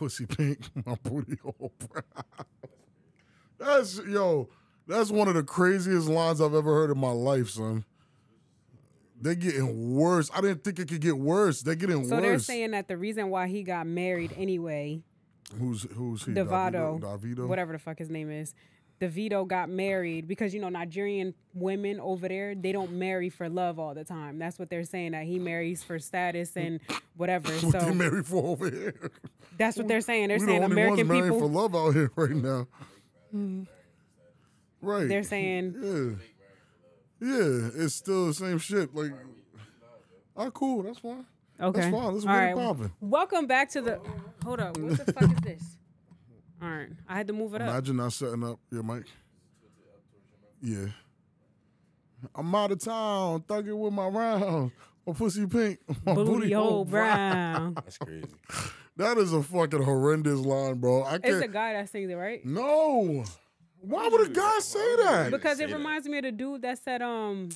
Pussy pink, my booty hole brown. That's yo, that's one of the craziest lines I've ever heard in my life, son. They're getting worse. I didn't think it could get worse. They're getting So worse. So they're saying that the reason why he got married anyway, who's who's he? Devado, Davido. whatever the fuck his name is, Davido got married because you know Nigerian women over there they don't marry for love all the time. That's what they're saying that he marries for status and whatever. What they marry for over here? that's what they're saying. They're we saying the only American people. for love out here right now. Right. They're saying Yeah. Yeah, it's still the same shit. Like, ah, cool. That's fine. okay. That's fine. Let's All right. popping. Welcome back to the. Hold up. What the fuck is this? All right. I had to move it up. Imagine not setting up your mic. Yeah. I'm out of town, thugging with my rounds. My pussy pink, my Booty hole brown. That's crazy. That is a fucking horrendous line, bro. I It's can't. a guy that sings it, right? no. Why would a guy say that? Because it reminds me of the dude that said, um,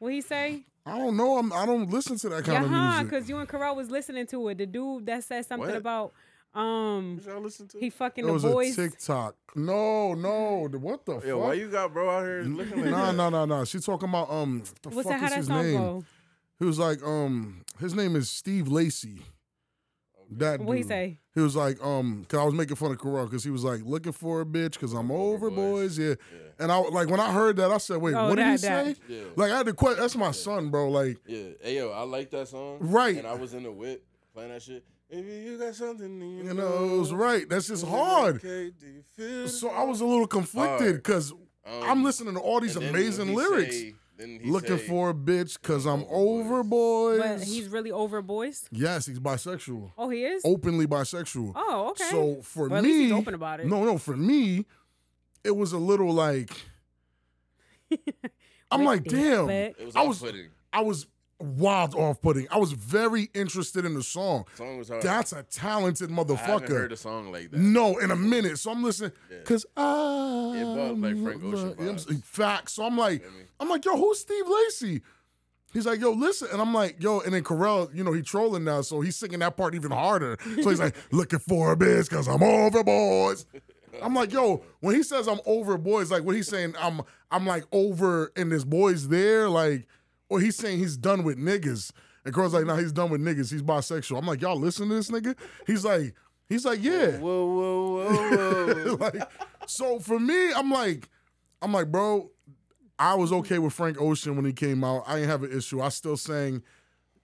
what he say? I don't know. I'm, I don't listen to that kind Yeah, of huh? music. Because you and Carell was listening to it. The dude that said something What? about um What y'all listen to? he fucking It the was boys. a TikTok. No, no. the- What the Yo, fuck? why you got bro out here looking like Nah, that? nah, nah, nah. She talking about um. The What's fuck that? How is that his song name? go? He was like um. His name is Steve Lacy. That What he dude. say? He was like, um, cause I was making fun of Carell because he was like looking for a bitch because I'm over boys, boys. yeah. And I like when I heard that, I said, wait, Oh, what did he that- that. say? Yeah. Like I had to question. That's my son, bro. Like, Yeah. Hey yo, I like that song. Right. And I was in the whip playing that shit. If you got something in your you know, it was nose, right. That's just hard. Okay, do you feel So I was a little conflicted Hard. because Um, I'm listening to all these and then when amazing lyrics. say- looking say, for a bitch because I'm Over over boys. But he's really over boys. yes, he's bisexual. Oh, he is. Openly bisexual. Oh, okay. So for Well, at me, least he's open about it. No, no, for me, it was a little like I'm like, damn. It was I was. I was wild off putting. I was very interested in the song. Song was hard. That's a talented motherfucker. I haven't heard a song like that. No, in a minute. So I'm listening because I It felt like Frank Ocean Yeah, I'm- vibes. Facts. So I'm like? I'm like, yo, who's Steve Lacy? He's like, yo, listen, and I'm like, yo, and then Carell, you know, he trolling now, so he's singing that part even harder. So he's like, looking for a bitch because I'm over boys. I'm like, yo, when he says I'm over boys, like what he's saying, I'm I'm like over and this boys there, like, or he's saying he's done with niggas. And Carell's like, nah, he's done with niggas. He's bisexual. I'm like, y'all listen to this nigga? He's like, he's like, yeah. Whoa, whoa, whoa, whoa. like, so for me, I'm like, I'm like, bro, I was okay with Frank Ocean when he came out. I didn't have an issue. I still sang,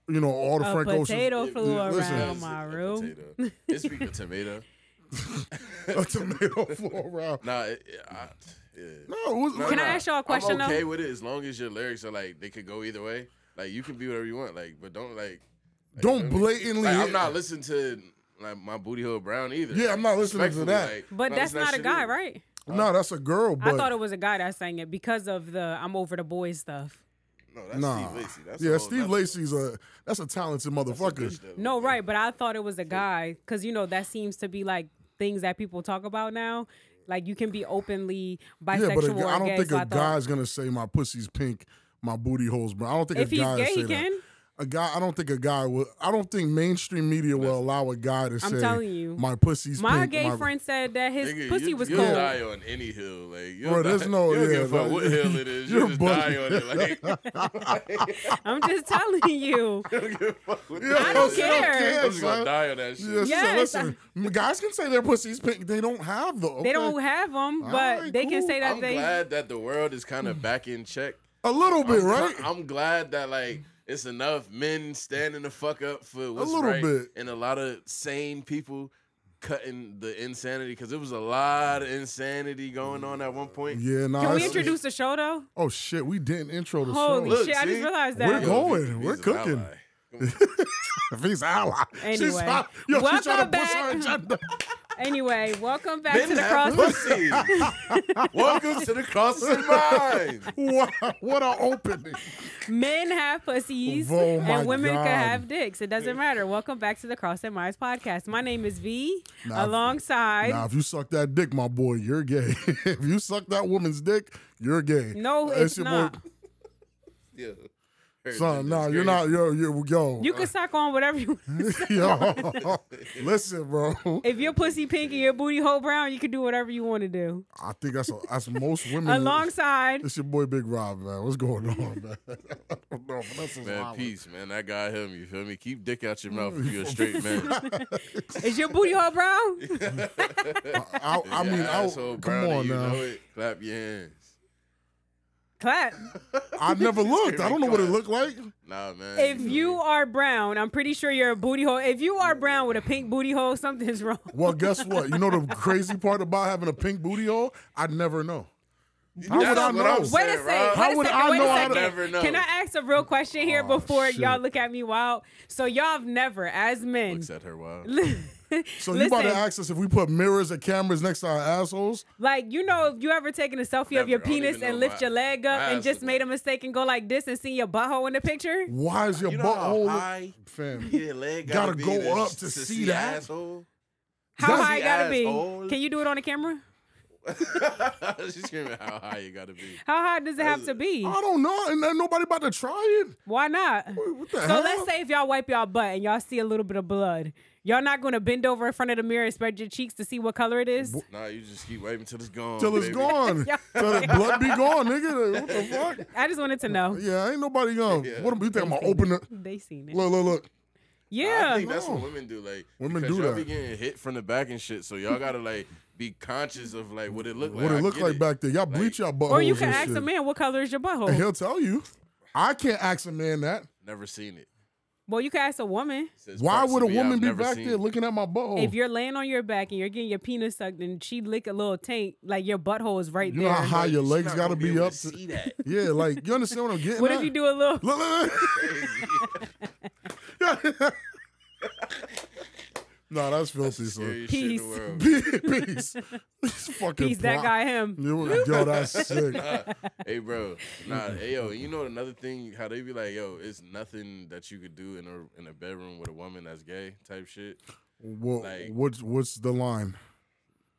you know, all the A Frank Ocean. potato flew Yeah, listen. around my A room. potato. It speak of tomato. a tomato flow around. Nah, it, it, I, yeah. No, was, No, Can I ask y'all a question, I'm okay though? with it as long as your lyrics are like they could go either way. Like you can be whatever you want. Like, but don't like. like, Don't you know what I mean? blatantly Like, I'm not listening to like my booty hole brown either. Yeah, I'm not listening to that. like, But I'm that's listening to not a guy, either. right? no, oh. that's a girl. But I thought it was a guy that sang it because of the "I'm over the boys" stuff. No, that's nah. Steve Lacy. That's yeah, Steve nother- Lacy's a that's a talented that's a motherfucker. No, right, but I thought it was a guy because you know that seems to be like things that people talk about now. Like you can be openly bisexual yeah, but or I don't gay. think so a I thought, guy's gonna say my pussy's pink, my booty holes but I don't think if a he's guy gay, say he that. can. A guy, I don't think a guy will. I don't think mainstream media will allow a guy to I'm say, telling you. my pussy's My pink." gay my- friend said that his Nigga, pussy you, was you'll cold. die on any hill, like you'll Bro, die, there's no- you don't yeah, give a fuck no, what hill it is. you're You just die on it. Like, I'm just telling you. you don't give a fuck what Yeah, the I don't it is. care. I'm just gonna son. die on that shit. Yeah, she said, Yes, listen, guys can say their pussy's pink. They don't have though. They don't have them, but Alright, they can cool. say that they I'm they. glad that the world is kind of back in check. a little bit, I'm, right? I'm glad that like it's enough men standing the fuck up for what's little right, bit. and a lot of sane people cutting the insanity because there was a lot of insanity going on at one point. yeah, nah. Can we introduce the show though? Oh shit, we didn't intro the Holy show. Look, shit! I just realized that. We're going. Yo, We're cooking. ally. Come on. If he's ally, she's Anyway. trying, yo, she's trying to Welcome push her back. agenda. Anyway, welcome back Men to the have cross. pussy. Welcome to the crossing mind. what, what an opening! Men have pussies Oh and women God. can have dicks. It doesn't matter. Welcome back to the Cross and Minds podcast. My name is V. Nah, alongside Now, if you suck that dick, my boy, you're gay. if you suck that woman's dick, you're gay. No, it's your not. boy. Yeah. Son, no, That's you're crazy. not. Yo, yo, yo. You can suck on whatever you. want yo, listen, bro. if your pussy pink and your booty hole brown, you can do whatever you want to do. I think that's a, that's most women. Alongside, It's your boy Big Rob, man. What's going on, man? I don't know, but that's Man, wild. peace, man. That guy him. You feel me? Keep dick out your mm. mouth if you're a straight man. is your booty hole brown? I, I mean, I, come on you now. Know it. Clap your hands. Clap. I never looked. I don't know what it looked like. Nah, man. If you are brown, I'm pretty sure you're a booty hole. If you are brown with a pink booty hole, something's wrong. Well, guess what? You know the crazy part about having a pink booty hole? I'd never know. How would I what know? I'm Wait a second. Rob. How wait a would second, I wait know a how second. to- Never know. Can I ask a real question here Oh, before shit. y'all look at me wild? So y'all have never, as men, Looks at her wild. So you about to Listen. ask us if we put mirrors and cameras next to our assholes? like you know, if you ever taken a selfie of your Never. I don't penis and lift my- your leg up and just made a mistake and go like this and see your butthole in the picture? Why is your You know how butthole? high Fam. your leg Gotta gotta, be go to, up to see that? Asshole. How Does high he it gotta be? Can you do it on the camera? She's screaming how high you gotta be. How high does it have to be? I don't know. And then nobody about to try it. Why not? What the So hell? let's say if y'all wipe y'all butt and y'all see a little bit of blood, y'all not gonna bend over in front of the mirror and spread your cheeks to see what color it is? Nah, you just keep waiting till it's gone. Till it's baby. gone. Till the blood be gone, nigga. What the fuck? I just wanted to know. Yeah, ain't nobody um, gonna. Yeah. What do you think? I'm gonna open it. They seen it. Look, look, look. Yeah. I think that's what women do. Like Women because do y'all that. be getting hit from the back and shit. So y'all gotta like be conscious of like what it look like. What it look get like back there? Y'all bleach y'all buttholes Or you can and ask shit. a man what color is your And butthole. he'll tell you. I can't ask a man that. Never seen it. Well, you can ask a woman. Says Why parts would a of me woman I've be never back seen. there looking at my butthole? If you're laying on your back and you're getting your penis sucked and she lick a little taint, like your butthole is right there. You there. know how high your She's legs not gotta gonna be able up to to- see that. yeah, like you understand what I'm getting what at? if you do a little? Look, look, look. no, that's filthy, son. Scariest Peace. Peace. He's fucking Peace, that guy, him. Yo, yo, that's sick. hey, bro. Nah, hey, yo. You know another thing? How they be like, yo, it's nothing that you could do in a in a bedroom with a woman that's gay type shit. What, Like- what's what's the line?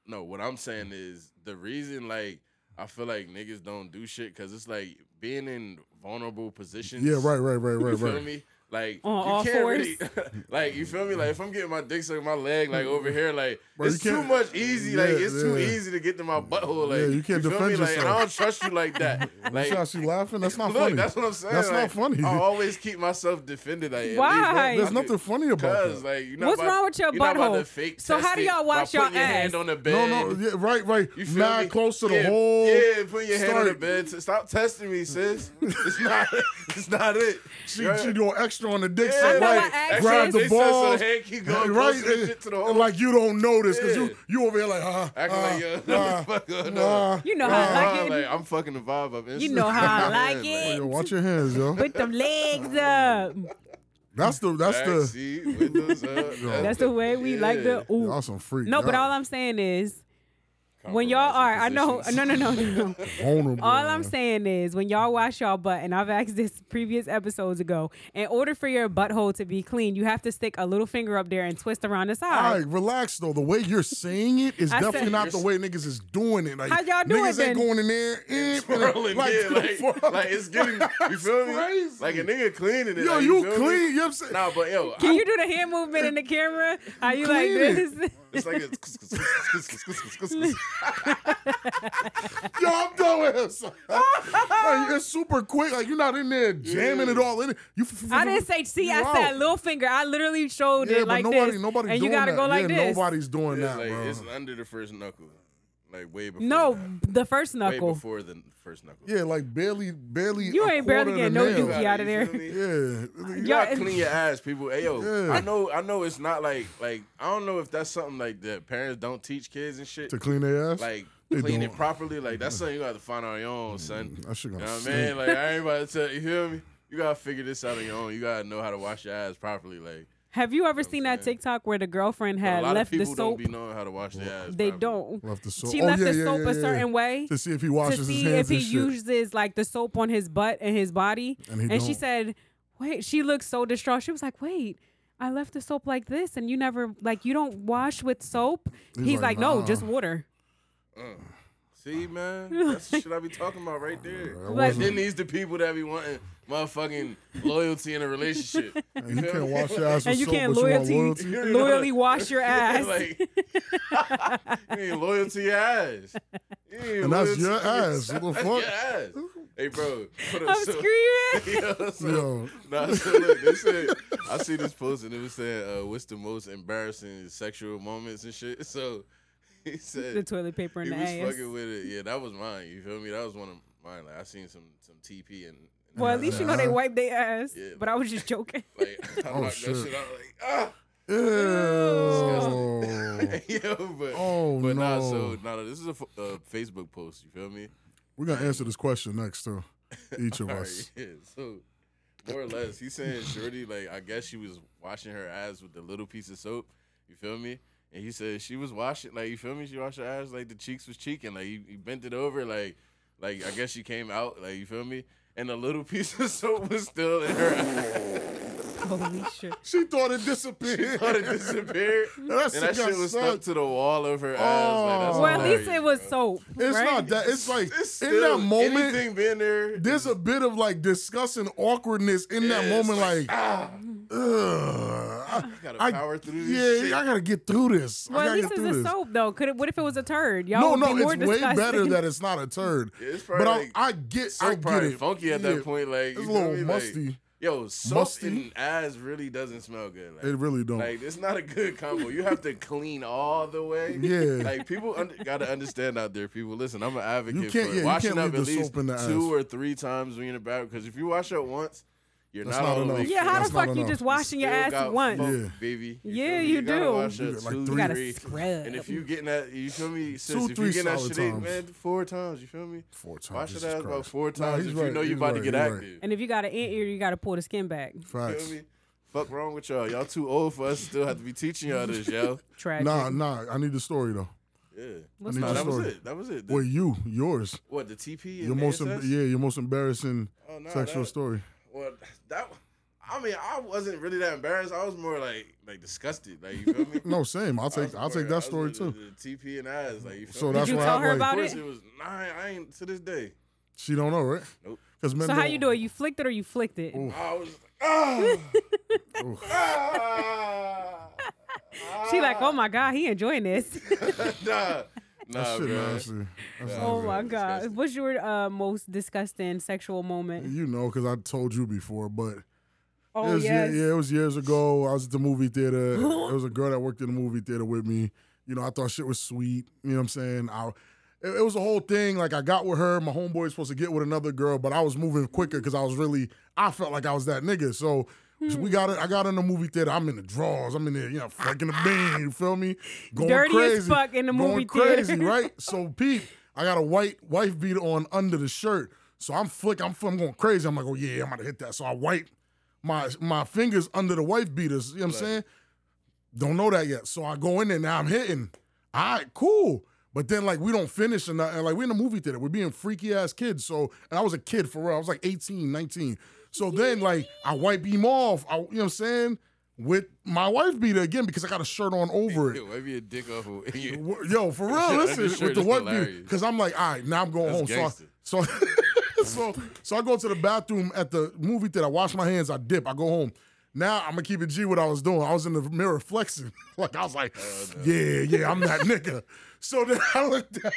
No, what I'm saying is the reason like I feel like niggas don't do shit because it's like being in vulnerable positions. Yeah, right, right, right, You right, feel right. me? Like On you all can't fours? really, like you feel me? Like if I'm getting my dick sucked, my leg like over here, like Bro, it's too much easy. like Yeah, it's too yeah. easy to get to my butthole. Like Yeah, you can't feel defend me? Like, and yourself. I don't trust you like that. Like, Like you see laughing? That's not Look, funny. that's what I'm saying. That's not funny. I always keep myself defended. Like, at Why? least- There's nothing funny about Cause that. like, you're not What's about- wrong with your you're not about butthole? to fake So how do y'all by wash your putting your hand ass? on the no, bed? no, yeah, right, right. You feel Mad me? close to the hole. Yeah, put your hand on the bed. Stop testing me, sis. It's not. It's not it. She, Right? she doing extra on the dick Yeah, so I know right, what grab the They said so balls. the hand keep going right, closer and shit to the hole. like you don't notice because Yeah. you you over here like uh, Acting uh, like yo, uh, no, uh. You know how I like it. like, I'm fucking the vibe up. You know how I like Yeah, it. Yo, watch your hands, yo. Put them legs up. That's the that's the Backseat, windows up. That's the way we like the ooh. y'all some freak. No, but all I'm saying is when y'all are, I know, no, no, no, no, no. vulnerable. All I'm saying is when y'all wash y'all butt, and I've asked this previous episodes ago, in order for your butthole to be clean, you have to stick a little finger up there and twist around the side. All right, relax though. The way you're saying it is I said- definitely not the way niggas is doing it. Like, How y'all do niggas it ain't then? going in there eh, Twirling, like, yeah, like, like it's getting, you feel me? crazy. Like a nigga cleaning it. Yo, like, you feel me? clean. You know what I'm saying? Nah, but yo, Can I- you do the hand movement in the camera? How you like Clean this? It's like a. Yo, I'm done with him. son. like, it's super quick. Like you're not in there jamming it all in. It. You. f- f- I didn't say see. I said little finger. I literally showed Yeah, it but like nobody, this, nobody and doing you gotta that. go like yeah, this. Nobody's doing It's that, like bro. it's under the first knuckle, like way before. No, that. the first knuckle. way knuckle. before the first knuckle. yeah, like barely, barely. You a ain't barely getting no nail. dookie out of there. Yeah, You Yo, gotta clean your ass, people. Hey yo, Yeah. I know, I know, it's not like, like I don't know if that's something like that parents don't teach kids and shit. to clean their ass. Like They clean don't. it properly. Like that's something you got to find on your own, son. Mm, that shit You gonna know what I stink. mean? Like I ain't about to tell you. Hear me? You gotta figure this out on your own. You gotta know how to wash your ass properly. Like Have you ever seen that? TikTok where the girlfriend but a had lot left of the people soap? don't be knowing how to wash their ass. They properly. don't. Left the soap. She oh, left yeah, the yeah, soap yeah, a yeah. certain way to see if he washes his see hands if he and shit. uses like the soap on his butt and his body. And he And she don't. said, "Wait." She looked so distraught. She was like, "Wait." I left the soap like this, and you never like you don't wash with soap. He's, He's like, like, no, "Nah." just water. Mm. See, man, that's the shit I be talking about right there. That And then these the people that be wanting motherfucking loyalty in a relationship. And you feel can't me? wash your ass with And you soap, can't but you want loyalty, loyalty. You know, loyally wash your ass. like, you ain't loyal to your ass. You ain't And that's your ass. What the That's fuck? your ass. Hey, bro. Put up I'm so, screaming. Yo, so, Yo. Nah, so look, they said I see this post and it was saying, uh, "What's the most embarrassing sexual moments and shit?" So he said The toilet paper in he the was ass. fucking with it. Yeah, that was mine. You feel me? That was one of mine. Like I seen some some TP and, and Well, at least you know they wipe their ass. Yeah. But I was just joking. like I Oh, knocked shit. that shit out. Like ah. Ew. Yo, but Oh, but nah, so nah, this is a f- uh, Facebook post. You feel me? We're gonna answer this question next too. Each of us. right, yeah. So more or less, he's saying Shorty, like I guess she was washing her ass with the little piece of soap. You feel me? And he said she was washing, like you feel me? She washed her ass like the cheeks was cheeking, like he, he bent it over, like like I guess she came out, like you feel me? And the little piece of soap was still in her. Holy shit. She thought it disappeared. She Thought it disappeared. That and that shit was sucked. stuck to the wall of her ass. Like, Oh. Well, at least it was bro. soap. It's right? not that. It's like It's in that moment, anything being there. there's a bit of like discussing awkwardness in that Yeah, it's moment. Like, ah, ugh, I, gotta I- power through this yeah, shit. I gotta get through this. Well, at gotta least get it's through a this. soap though. Could it? What if it was a turd? Y'all No, would no, be more it's way disgusting. better that it's not a turd. Yeah, it's but probably I, like I get, soap I get probably it. funky at Yeah, that point. Like It's a little musty. Yo, soap Musty. and ass really doesn't smell good. Like, It really don't. like it's not a good combo. You have to clean all the way. Yeah. Like people under, gotta understand out there. People, listen. I'm an advocate for yeah, washing up at least soap in the two ass. or three times when you're in the bathroom. Because if you wash up once, you're That's not, not all the enough. Yeah, how That's the not fuck you enough. just washing your ass got once? funk, Yeah. baby. Yeah, feel me? you gotta do. wash You like two, three. You gotta three. scrub. And if you getting that, you feel me? Sis, Two, if three you getting that solid shit in, times. man, four times. You feel me? Four times. Wash Jesus your ass about four times he's if you know you he's about to get he's right. active. and if you got an ant ear, you got to pull the skin back. Facts. Feel me? Fuck wrong with y'all? Y'all too old for us to still have to be teaching y'all this, yo. Tragic. Nah, nah. I need the story though. Yeah. What's Nah, the that was story? it. That was it. The- Well, you, yours, what the TP your most, yeah, your most embarrassing Oh, sexual story. Well, that. I mean, I wasn't really that embarrassed. I was more like like disgusted. Like you feel me? No, same. I'll take, was I'll more- take that story too. The, TP and ass. Like you feel So me? that's Did you what tell her happened. about Of course, it? it was. Nah, I ain't to this day. She don't know, right? Nope. Because So how you do it? You flicked it or you flicked it? I was. Ah, ah, She like, oh my god, he enjoying this. nah, nah, That shit bro. nasty. That's Yeah. not oh good. my god, disgusting. what's your uh, most disgusting sexual moment? You know, because I told you before, but Oh it was, yes. yeah, yeah, it was years ago. I was at the movie theater. there was a girl that worked in the movie theater with me. You know, I thought shit was sweet. You know what I'm saying? I, it, it was a whole thing. Like I got with her. My homeboy was supposed to get with another girl, but I was moving quicker because I was really. I felt like I was that nigga. So. So we mm. got it. I got in the movie theater. I'm in the drawers. I'm in there, you know, fucking the bean. You feel me? Going Dirty as crazy. fuck in the going movie crazy, theater. right? So Pete, I got a white wife beater on under the shirt. So I'm flick. I'm, I'm going crazy. I'm like, oh yeah, I'm gonna hit that. So I wipe my my fingers under the wife beaters. You know what I'm saying? Don't know that yet. So I go in there now. I'm hitting. All right, cool. But then like we don't finish and like we're in the movie theater. We're being freaky ass kids. So and I was a kid for real. I was like 18, 19. So then like I wipe him off. I, you know what I'm saying? With my wife beater again because I got a shirt on over it. Yo, wipe your dick off. Yo, for real, listen with the white beater because I'm like, all right, now I'm going That's home. gangster. So, I, so, so, so I go to the bathroom at the movie theater. I wash my hands. I dip. I go home. Now I'm gonna keep it G. What I was doing, I was in the mirror flexing. like I was like, yeah, yeah, I'm that nigga. So then I looked at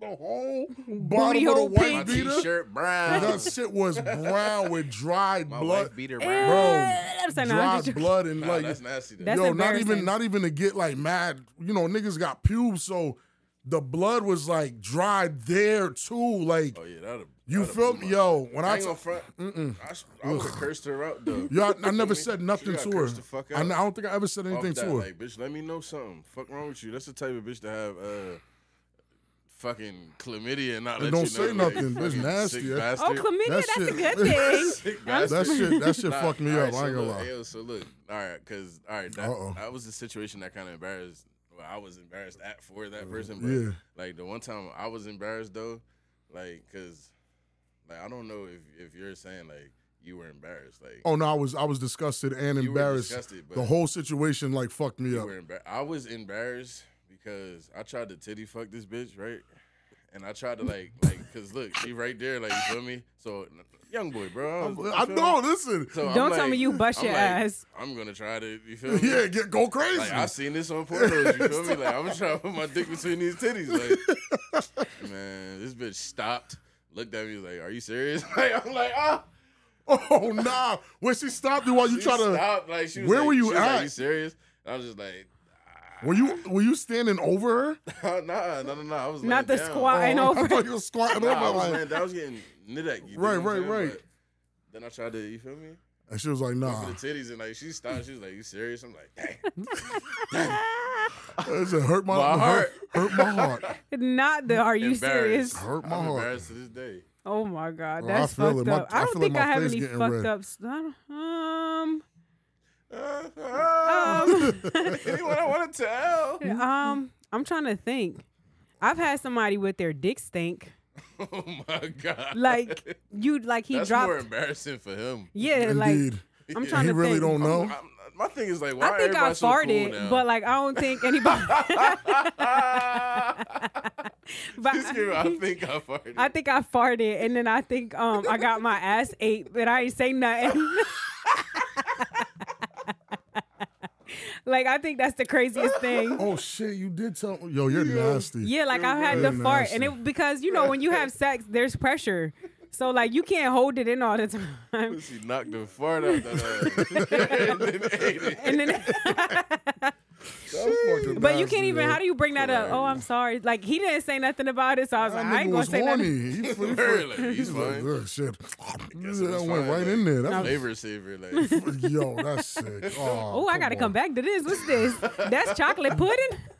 the whole bottom hole of the white My beater. t-shirt brown. That shit was brown with dried My blood, wife beater Eh, brown. I'm sorry, no, I'm dried just- blood, and Nah, like that's nasty. Though. That's yo, not even embarrassing. not even to get like mad. You know, niggas got pubes, so the blood was like dried there too. Like oh yeah, that'd. you that'd feel blew me, my- yo? When I I, ain't t- gonna front. I, sh- I would have cursed her out though. yo, I, I never said nothing She to her. cursed the fuck I, out. n- I don't think I ever said Off anything that, to her. Like, bitch, let me know something. Fuck wrong with you? That's the type of bitch to have uh, fucking chlamydia and not And let don't you say know. nothing. Bitch, fucking nasty, Sick Oh, chlamydia, That that's a good thing. Sick that bastard. shit, that shit Nah, fucked me all up. right, I ain't gonna look, lie. Yo, so look, all right, cause all right, that, Uh-oh. that was the situation that kind of embarrassed. Well, I was embarrassed at for that uh, person, but Yeah. like the one time I was embarrassed though, like, cause like I don't know if if you're saying like you were embarrassed, like Oh no, I was I was disgusted and you were embarrassed. disgusted, but The whole situation like fucked me you up. were embar- I was embarrassed because I tried to titty fuck this bitch, right? and I tried to like like cause look, she right there, like you feel me. So young boy, bro. I'm- was- I feel know. me? Listen. So I'm Don't tell like- me you bust I'm your like, ass. I'm gonna try to. You feel me? Yeah, get go crazy. Like I've seen this on pornos, you feel me? Like I'm trying to put my dick between these titties. Like, man, this bitch stopped, looked at me, was like, "Are you serious?" Like I'm like, ah. oh nah. When she stopped you while you She try to, stopped. Like she was Where like- were you she was like, at? you serious? And I was just like, were you were you standing over her? nah, nah, no, no, no. I was Not the down. squat. I know. Oh, I thought you were squatting Nah, I was Like, laying down. I was getting knit at. You Right, right, saying? right. But Then I tried to, you feel me? and she was like, Go nah. the titties and like she stopped. She was like, "You serious?" I'm like, "Dang." It hurt my, My heart. Hurt, my heart. Not the. Are you serious? Hurt my I'm heart. embarrassed to this day. Oh my god, Well, that's feel fucked it. My- up. I I don't feel think like I have any fucked red. up. St- um, anyone I want to tell? um, I'm trying to think. I've had somebody with their dick stink. Oh my god! Like you, like he dropped. that's dropped. more embarrassing for him. yeah, like I'm Yeah. trying he to really think. don't know. I'm- I'm- my thing is like, why I think I everybody so cool farted, but like I don't think anybody. but This girl, I think I farted. I think I farted, and then I think um I got my ass ate, but I ain't say nothing. like I think that's the craziest thing. Oh shit, you did tell me. Yo, you're nasty. Yeah, like I had You're to fart, and it because you know when you have sex, there's pressure, so like you can't hold it in all the time. Pussy knocked the fart out of that ass. and then ate it. And then, That's fucking but you can't even. yo. How do you bring that up? Oh, I'm sorry. Like he didn't say nothing about it, so I was That like, I nigga ain't gonna was say horny. nothing. He, he, he, Really? He's he's like, fine. "Ugh, shit. guess that it went right though. in there. That's Flavor saver, like Yo, that's sick. Oh, Oh, I gotta come back to this. What's this? That's chocolate pudding.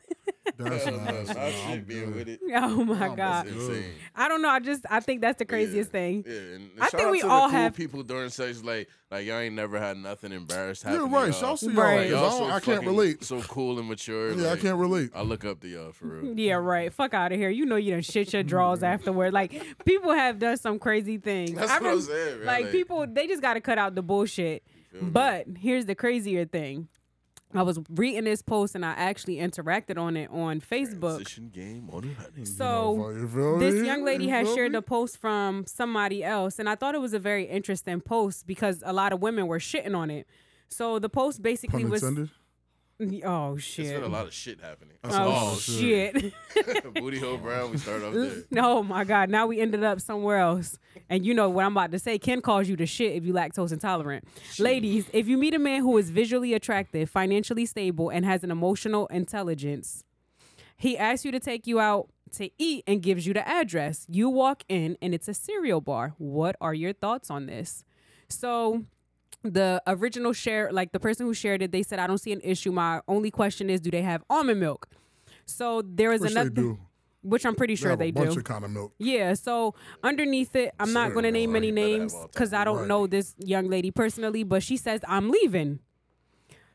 That's I nasty. I'm being good. with it. Oh my god. Insane. I don't know. I just I think that's the craziest yeah. thing. Yeah, and I think we all cool have- people during sex. Like, like y'all ain't never had nothing embarrassed happen. You're to right. y'all. Shouts to y'all. Right. 'cause Y'all I, so I can't relate. So cool and mature. Yeah, I can't relate. I look up to y'all for real. Yeah, right. Fuck out of here. You know you done shit your drawers mm. afterward. Like people have done some crazy things. That's I what I'm saying. Like Like- people, they just got to cut out the bullshit. But here's the crazier thing. I was reading this post and I actually interacted on it on Facebook. Transition game on the So You feel this me? young lady You had feel shared me? a post from somebody else, and I thought it was a very interesting post because a lot of women were shitting on it. So the post basically Pun was, intended. Oh It's shit, been a lot of shit happening. oh, Oh, shit. Booty hole brown. We start off there. No, oh, my God! Now we ended up somewhere else, and you know what I'm about to say. Ken calls you the shit if you lactose intolerant. Ladies, if you meet a man who is visually attractive, financially stable, and has an emotional intelligence, he asks you to take you out to eat and gives you the address. You walk in, and it's a cereal bar. What are your thoughts on this? So the original share, like the person who shared it, they said, I don't see an issue. My only question is, do they have almond milk? So there is Which they another, do. which I'm pretty They sure have they bunch do. of kind of milk. Yeah, so underneath it, I'm not going to name any Right, better have names because I don't Right. know this young lady personally, but she says, I'm leaving.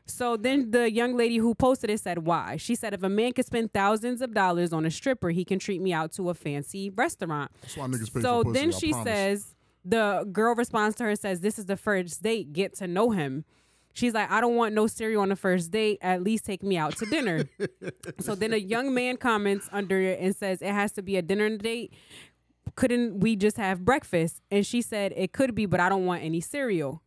So then the young lady who posted it said, Why? She said, If a man could spend thousands of dollars on a stripper, he can treat me out to a fancy restaurant. That's why niggas pay So for pussy, then she promise. says, The girl responds to her, and says, This is the first date. Get to know him. She's like, I don't want no cereal on the first date. At least take me out to dinner. so then a young man comments under it and says, It has to be a dinner date. Couldn't we just have breakfast? And she said, It could be, but I don't want any cereal.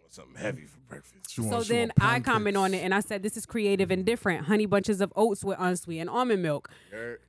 Want something heavy for breakfast. She So then I comment on it and I said, This is creative and different. Honey bunches of oats with unsweetened almond milk.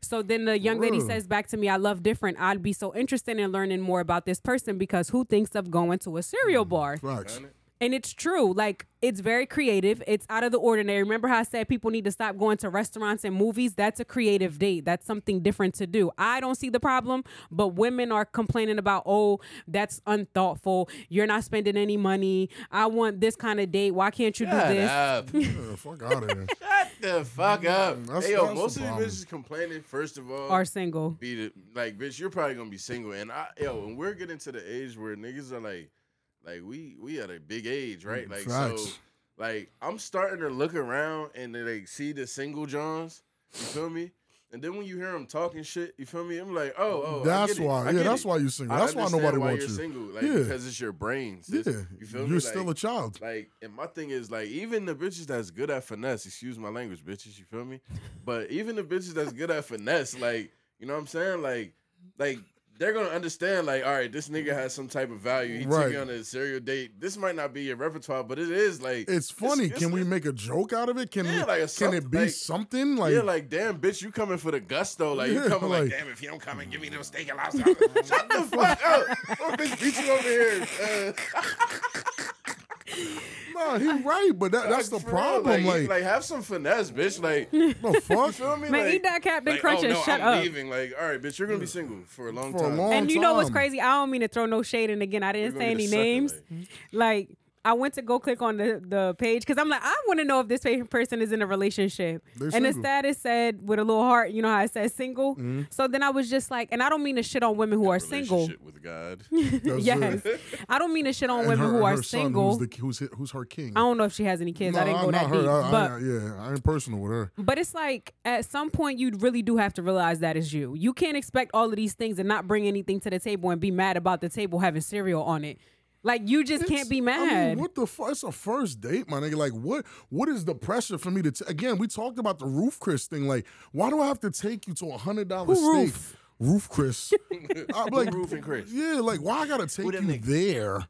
So then the young lady says back to me, I love different. I'd be so interested in learning more about this person because who thinks of going to a cereal bar? Facts. Done it? And it's true. Like it's very creative. It's out of the ordinary. Remember how I said people need to stop going to restaurants and movies? That's a creative date. That's something different to do. I don't see the problem, but women are complaining about, oh, that's unthoughtful. You're not spending any money. I want this kind of date. Why can't you do Shut this? up. Yeah, fuck out of here. Shut the fuck mm, up. That's- hey, yo, that's most the of these problem. bitches complaining, first of all, Are single. be the, like, bitch, you're probably gonna be single. And I, yo, when we're getting to the age where niggas are like, like we we at a big age, right? Mm, like, so, like, I'm starting to look around and they like see the single Johns. You feel me? And then when you hear them talking shit, you feel me? I'm like, oh, oh, That's why. Yeah, that's it. why you single. That's why nobody why wants you're you. single, like Yeah. because it's your brains. sis. Yeah, you feel me? you're still Like- a child. like, and my thing is like, even the bitches that's good at finesse, excuse my language, bitches, you feel me? But even the bitches that's good at finesse, like, You know what I'm saying? Like, like they're gonna understand. Like, all right, this nigga has some type of value. He took Right. me on a cereal date. This might not be your repertoire, but it is like It's funny. it's- Can we make a joke out of it? Can Yeah, we, like can it be like- something like? yeah, like damn, bitch, you coming for the gusto? Like you Yeah, coming like, like- damn, if you don't come and give me no steak and lobster, shut the fuck up. Oh, bitch, beat you over here. Uh, nah, he right, but that, that's the like, for real, problem. Like, Like, like, have some finesse, bitch. Like, the fuck You feel me? Man, like, eat that Captain like, Crunch oh, and no, shut I'm up. leaving. Like, all right, bitch, you're gonna be mm. single for a long For a time. long- And you know what's crazy? I don't mean to throw no shade. And again, I didn't say any get a sucker, names. Like I went to go click on the, the page because I'm like, I want to know if this person is in a relationship. They and the status said with a little heart, you know how it says single. Mm-hmm. So then I was just like, and I don't mean to shit on women who are single. With God. Yes, it. I don't mean to shit on And women her- who are her son, single. who's, the, who's, who's her king? I don't know if she has any kids. I didn't Nah, go that her. deep, I, but I, yeah, I ain't personal with her. But it's like at some point you really do have to realize that is you. You can't expect all of these things and not bring anything to the table and be mad about the table having cereal on it. Like you just It's- can't be I mad. mean, what the fuck? It's a first date, my nigga. Like, what? What is the pressure for me to? T- Again, we talked about the Ruth Chris thing. Like, why do I have to take you to a hundred dollar Who steak? Roof? Ruth Chris. I'm like, Roof and Chris? Yeah, like, why I gotta take you niggas? there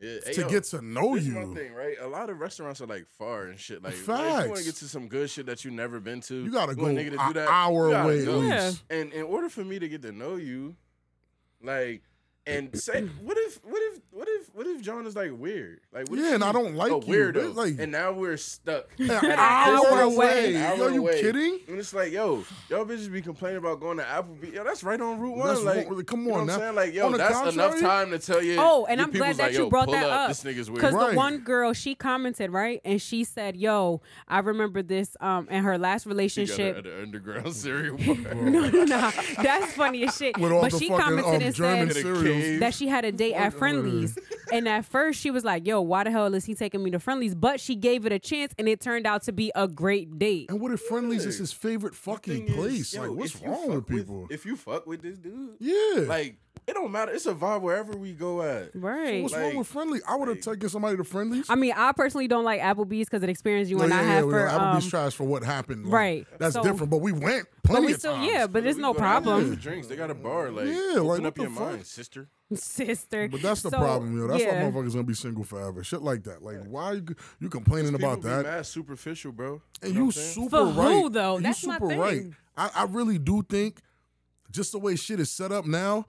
Yeah, hey, to yo, get to know This is you? my thing, right? A lot of restaurants are like far and shit. Like, like, if you want to get to some good shit that you never been to, You gotta go want nigga to an do that, hour you away at go. least. Yeah. And in order for me to get to know you, like, and say, what if, what if, what if, John is like weird? Like, what Yeah, and I don't like a you, weirdo? but, like- and now we're stuck. An at a hour distance, away. an hour Yo, you away. kidding? And it's like, yo, y'all bitches be complaining about going to Applebee's. Yo, that's right on Route One. That's like, wrong- come you know on what now. I'm saying? Like, yo, On the that's enough time to tell you. Oh, and I'm glad that like, you brought that up. This nigga's weird. Because Right. the one girl, she commented, right? And she said, Yo, I remember this um in her last She got relationship. her at the underground cereal bar. no, no, that's funny as shit. With but she commented um, and said, In a cereals. cave. that she had a date at Friendly's. And at first she was like, yo, why the hell is he taking me to Friendly's? But she gave it a chance and it turned out to be a great date. And what if Friendly's is his favorite Thing fucking is, place? yo, like, what's wrong with fuck people? if you fuck with this dude, yeah. like it don't matter. It's a vibe wherever we go at. Right. what's like- wrong with Friendly? I would have taken somebody to Friendly's. I mean, I personally don't like Applebee's because it experienced you No, and I yeah, have yeah, for well, Applebee's um, trash for what happened. Like, right. That's So- different. But we went but plenty we of still times. yeah, but there's We no go to Applebee's problem. for Drinks. They got a bar. Like, Yeah, open like, up what the your fuck? mind, sister. Sister. But that's the So, problem, yo. That's yeah. why motherfuckers gonna be single forever. Shit like that. Like, why you, you complaining People about be that? mad superficial, bro. And know you what I'm saying? super For right. who, though? You That's my super thing. right. I, I really do think just the way shit is set up now,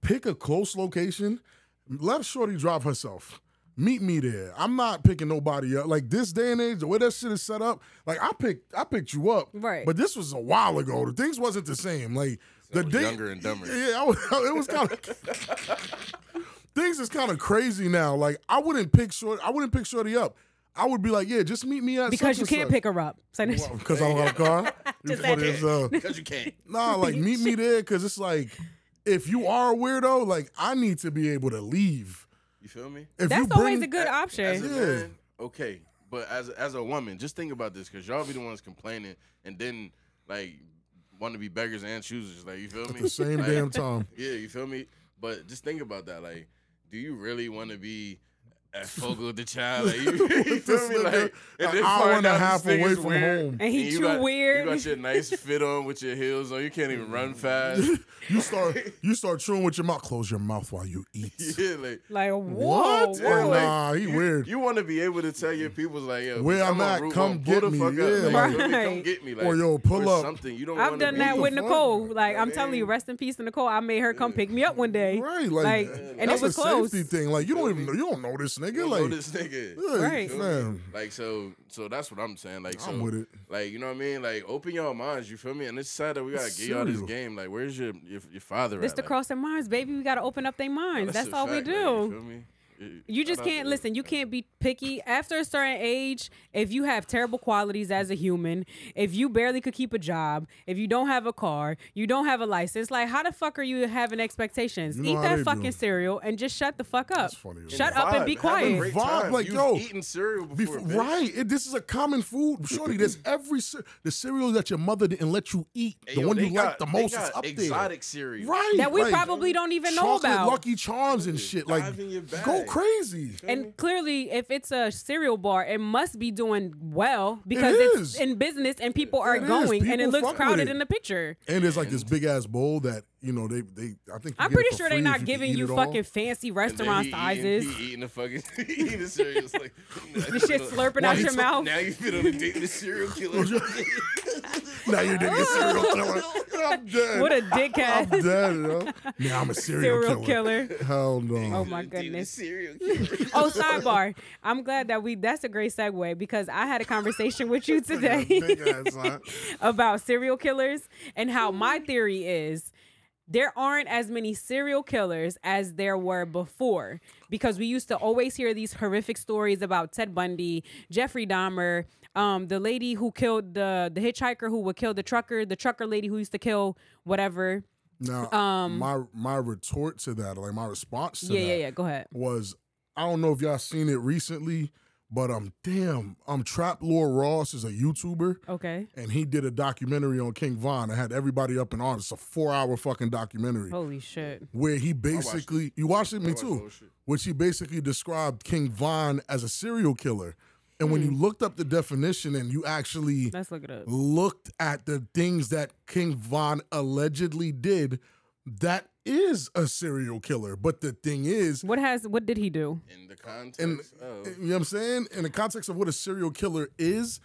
pick a close location, let Shorty drive herself. Meet me there. I'm not picking nobody up. Like this day and age, the way that shit is set up, like I picked I picked you up. Right. But this was a while ago. The things wasn't the same. Like the was day younger and dumber. Yeah, I was, it was kind of things is kind of crazy now. Like I wouldn't pick short I wouldn't pick Shorty up. I would be like, yeah, just meet me at because you can't pick her up. So because I don't have a car. You Just funny said as hell. Because you can't. Nah, like meet me there because it's like if you are a weirdo, like I need to be able to leave. You feel me? If that's bring, always a good As option. a Yeah. man, okay. But as as a woman, just think about this, because y'all be the ones complaining and then like want to be beggars and choosers. Like you feel me? at the same Like, damn time. Yeah, you feel me? But just think about that. Like, do you really want to be at Fogo de Chão? Like, you, you feel me? Like, an then hour and a half away from weird, home. And he you too got, weird. You got your nice fit on with your heels on. You can't even run fast. You start you start chewing with your mouth. Close your mouth while you eat. yeah, like. Like whoa, oh, What? Yeah, like, Nah, he you, weird. You want to be able to tell your people's like, yo, Where bitch, I'm at, Route come get the me. fuck Yeah, up. Like, like- you feel me? come get me. Like, Or, yo, pull or up. Something you don't. I've done that with? Nicole. Like I'm telling you, rest in peace to Nicole. I made her come pick me up one day. Right, like, Like, and it was close. thing. Like you don't even know, you don't know this You nigga. don't like know this nigga. yeah, Right. man. Like so, so that's what I'm saying. Like, so, I'm with it. Like, you know what I mean? Like, open your minds. You feel me? And it's sad that we gotta get y'all this game. Like, where's your your, your father? This at? the Like, cross their minds, baby. We gotta open up their minds. That's, a all we do. like, you feel me? It- You just can't listen. You can't be picky after a certain age. If you have terrible qualities as a human, if you barely could keep a job, if you don't have a car, you don't have a license, like how the fuck are you having expectations? You know Eat how that they fucking do. cereal and just shut the fuck up. That's funny Shut up and be quiet. great Vibe, time. like, You've yo, eaten cereal before, Before, bitch. right, it, this is a common food, shorty. There's every ce- the cereal that your mother didn't let you eat, Hey, the yo, one you got- like the most is got up exotic cereal. right? That we like, probably don't even know chocolate about. Lucky Charms and shit. Like, Dive in your bag. go crazy. And mm-hmm. clearly, if it's a cereal bar, it must be doing well because It it's is. in business and people are It is. going and it looks fuck with crowded it. in the picture. And there's like this big ass bowl that you know they they I think I'm pretty sure they're not if you giving you fucking fancy restaurant he sizes. Eating, eating the fucking eating the cereal. It's like The shit slurping out your took- mouth. Now you've been on a date with a serial killer. Now you're dating a serial killer. I'm dead. What a I'm dickhead. dead, yo. Now I'm a serial, Serial killer. Hell no. Oh my goodness. serial killer. Oh, sidebar. I'm glad that we. That's a great segue because I had a conversation with you today Big ass, huh? about serial killers and how my theory is there aren't as many serial killers as there were before because we used to always hear these horrific stories about Ted Bundy, Jeffrey Dahmer, um, the lady who killed the the hitchhiker who would kill the trucker, the trucker lady who used to kill whatever. Now, Um, my my retort to that, like my response to Yeah, that, yeah, yeah. Go ahead. was I don't know if y'all seen it recently, but um, damn, um, TrapLore Ross is a YouTuber. Okay. and he did a documentary on King Von. I had everybody up in arms. It's a four-hour fucking documentary Holy shit. where he basically you watched it, me watched too. whole. Which he basically described King Von as a serial killer. And when you Hmm. looked up the definition and you actually Let's look it up. looked at the things that King Von allegedly did, that is a serial killer. But the thing is, What has what did he do? In the context in, of you know what I'm saying? In the context of what a serial killer is,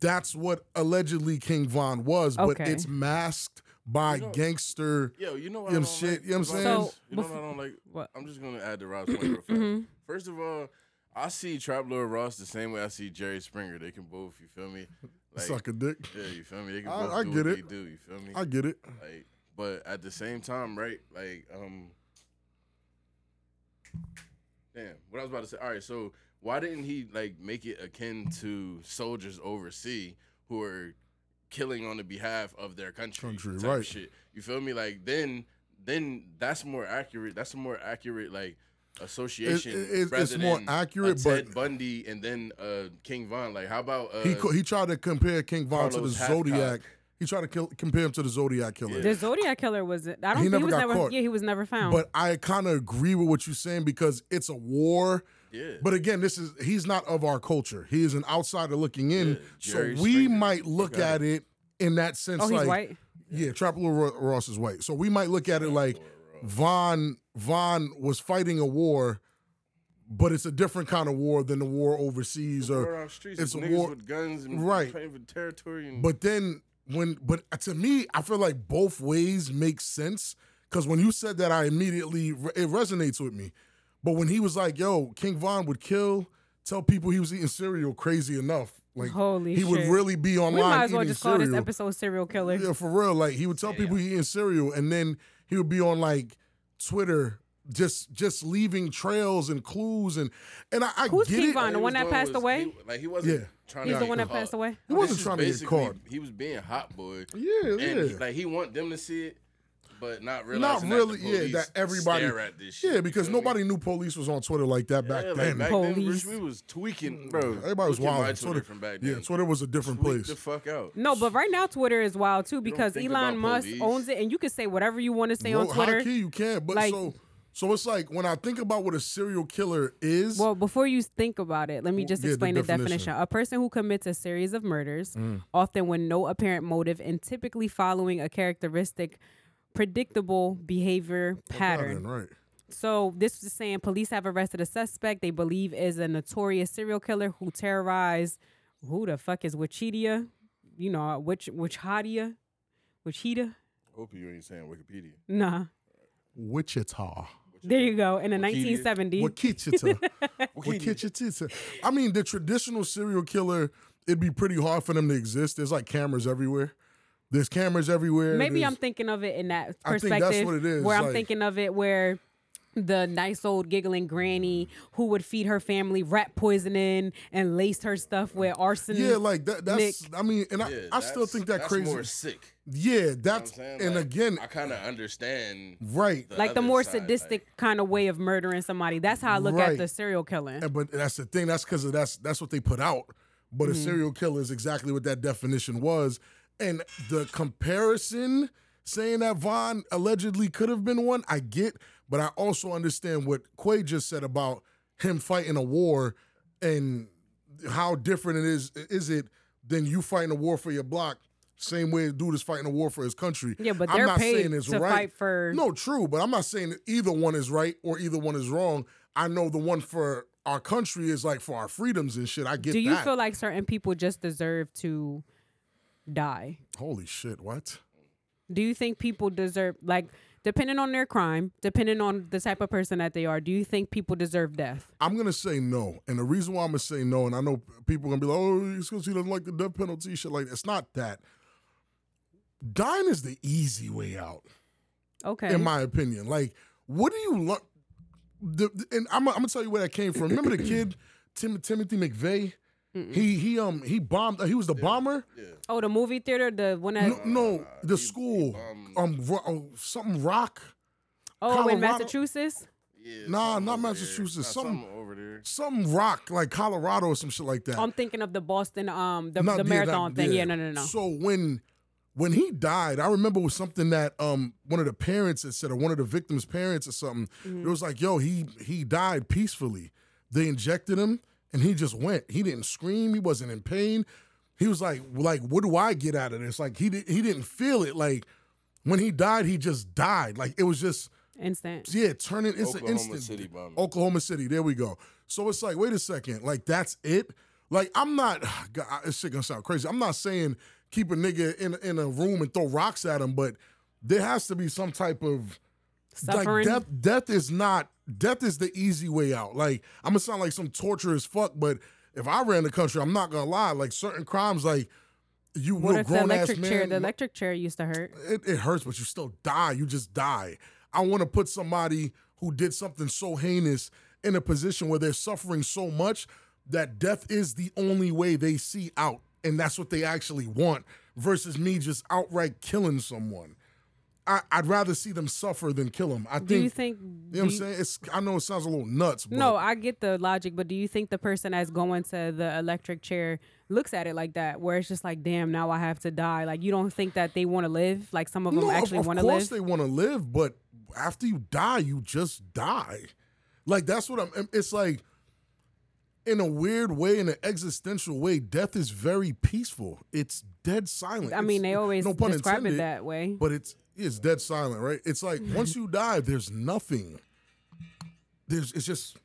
that's what allegedly King Von was, but Okay. it's masked by You know- gangster. Yo, you know what You I know don't shit, like you know what I'm saying? So, you know what I don't like? What? I'm just gonna add to Rob's point real fast. Mm-hmm. First of all, I see TrapLore Ross the same way I see Jerry Springer. They can both, you feel me? Like, Suck a dick. yeah, you feel me? They can I- both I do get what it. they do. You feel me? I get it. Like, but at the same time, right? Like, um, damn, what I was about to say. All right, so why didn't he like make it akin to soldiers overseas who are killing on the behalf of their country? Country, right. Shit. You feel me? Like then, then that's more accurate. That's a more accurate like association. It- it- it's more accurate, Ted but- Bundy and then uh King Von. Like, how about uh, He co- he tried to compare King Von to the Zodiac. Zodiac. He tried to kill, compare him to the Zodiac killer. The Zodiac killer was I don't He he, never was got never caught. yeah, he was never found. But I kind of agree with what you're saying because it's a war. yeah. But again, this is he's not of our culture. He is an outsider looking in. Yeah, so we Springer. might look Fuck at it in that sense. oh, he's like, white? Yeah, TrapLore Ro- Ross is white. So we might look at it like Von Von was fighting a war, but it's a different kind of war than the war overseas War or on the streets, it's a war- with guns and Right. for territory. And But then when but to me, I feel like both ways make sense because when you said that, I immediately it resonates with me. But when he was like, "Yo, King Von would kill, tell people he was eating cereal," crazy enough. Like Holy he would really be online We might as well just call cereal. this episode serial killer. Yeah, for real. Like he would tell people he eating cereal, and then he would be on like Twitter, just just leaving trails and clues, and and I, I Who's get King it. Von? The one that passed was- away? he- like he wasn't Yeah. trying He's to the one that passed away? He wasn't This trying to get caught. He was being hot boy. Yeah, And yeah. he, like he want them to see it, but not really. Not really, that the yeah. That everybody, stare at this shit. yeah, you because feel me? nobody knew police was on Twitter like that back like, then. back Police. then, we was tweaking, bro. Mm, everybody was Look at my wild. Twitter Twitter, from back then. yeah, Twitter was a different Tweak place. the fuck out. No, but right now Twitter is wild too because Elon Musk police. owns it, and you can say whatever you want to say on Twitter. Key, you can, but Like- so so it's like when I think about what a serial killer is. Well, before you think about it, let me just Yeah, the explain the, definition. definition. A person who commits a series of murders, Mm. often with no apparent motive and typically following a characteristic, predictable behavior pattern. right? So this is saying police have arrested a suspect they believe is a notorious serial killer who terrorized who the fuck is Wichidia? You know, which Wichadia? Wichita? Hope you ain't saying Wikipedia. Nah. Wichita. There you go. In the Wikidia. 1970s. Wichita. Wichita. I mean, the traditional serial killer, it'd be pretty hard for them to exist. There's like cameras everywhere. There's cameras everywhere. Maybe There's- I'm thinking of it in that perspective. I think perspective. that's what it is, Where I'm like- thinking of it where the nice old giggling granny who would feed her family rat poisoning and laced her stuff with arsenic. Yeah, like that. That's. I mean, and I, Yeah, I still think that that's crazy. more sick. yeah, You know that's and Like, again, I kind of understand. right. like the more side, sadistic like- kind of way of murdering somebody. That's how I look Right. at the serial killing. And- but that's the thing. That's because that's that's what they put out. But Mm-hmm. a serial killer is exactly what that definition was. And the comparison, saying that Von allegedly could have been one, I get. But I also understand what Quay just said about him fighting a war and how different it is is it than you fighting a war for your block same way a dude is fighting a war for his country Yeah, but I'm they're not saying it's to right. fight for. no true but i'm not saying either one is right or either one is wrong i know the one for our country is like for our freedoms and shit i get Do you that feel like certain people just deserve to die? holy shit what Do you think people deserve like depending on their crime, depending on the type of person that they are, do you think people deserve death? I'm gonna say no, and the reason why I'm gonna say no, and I know people are gonna be like, "Oh, because he doesn't like the death penalty." Shit, like it's not that. Dying is the easy way out, Okay. in my opinion. Like, what do you look? And I'm, I'm gonna tell you where that came from. Remember the kid, Tim, Timothy McVeigh? He he um he bombed. he was the bomber. oh, the movie theater, the one that No, no, the he- he school. bombed- Um, ro- oh, something rock. Oh, in Massachusetts? Yeah, Nah, something not over there. Massachusetts, Nah, something- something over there. Something rock like Colorado or some shit like that. I'm thinking of the Boston um the, Not- the yeah, marathon that- thing. Yeah, no, no, no. So when when he died, I remember it was something that um one of the parents had said, or one of the victims' parents or something. Mm-hmm. It was like, yo, he he died peacefully. They injected him and he just went. He didn't scream, he wasn't in pain. He was like, like, what do I get out of this? Like he did, he didn't feel it. Like when he died, he just died. Like it was just Instant. yeah, turning it's an Oklahoma instant City bombing. Oklahoma City. There we go. So it's like, wait a second, like that's it. Like I'm not. God, this shit gonna sound crazy. I'm not saying keep a nigga in in a room and throw rocks at him, but there has to be some type of Suffering. like death. Death is not. Death is the easy way out. Like I'm gonna sound like some torturous fuck, but if I ran the country, I'm not gonna lie. Like certain crimes, like you, What the grown ass electric chair man. the electric chair used to hurt? it, it hurts, but you still die. You just die. I want to put somebody who did something so heinous in a position where they're suffering so much that death is the only way they see out. And that's what they actually want versus me just outright killing someone. I, I'd rather see them suffer than kill them. I Do think, you think you know what I'm saying? It's, I know it sounds a little nuts, but No, I get the logic, but do you think the person that's going to the electric chair looks at it like that, where it's just like, damn, now I have to die? Like, you don't think that they want to live? Like, some of them No, actually want to live. Of course they want to live, but after you die, you just die. Like that's what I'm. It's like, in a weird way, in an existential way, death is very peaceful. It's dead silent. I mean, It's- they always no pun describe it intended, that way. but it's it's dead silent, right? It's like mm-hmm. once you die, there's nothing. There's it's just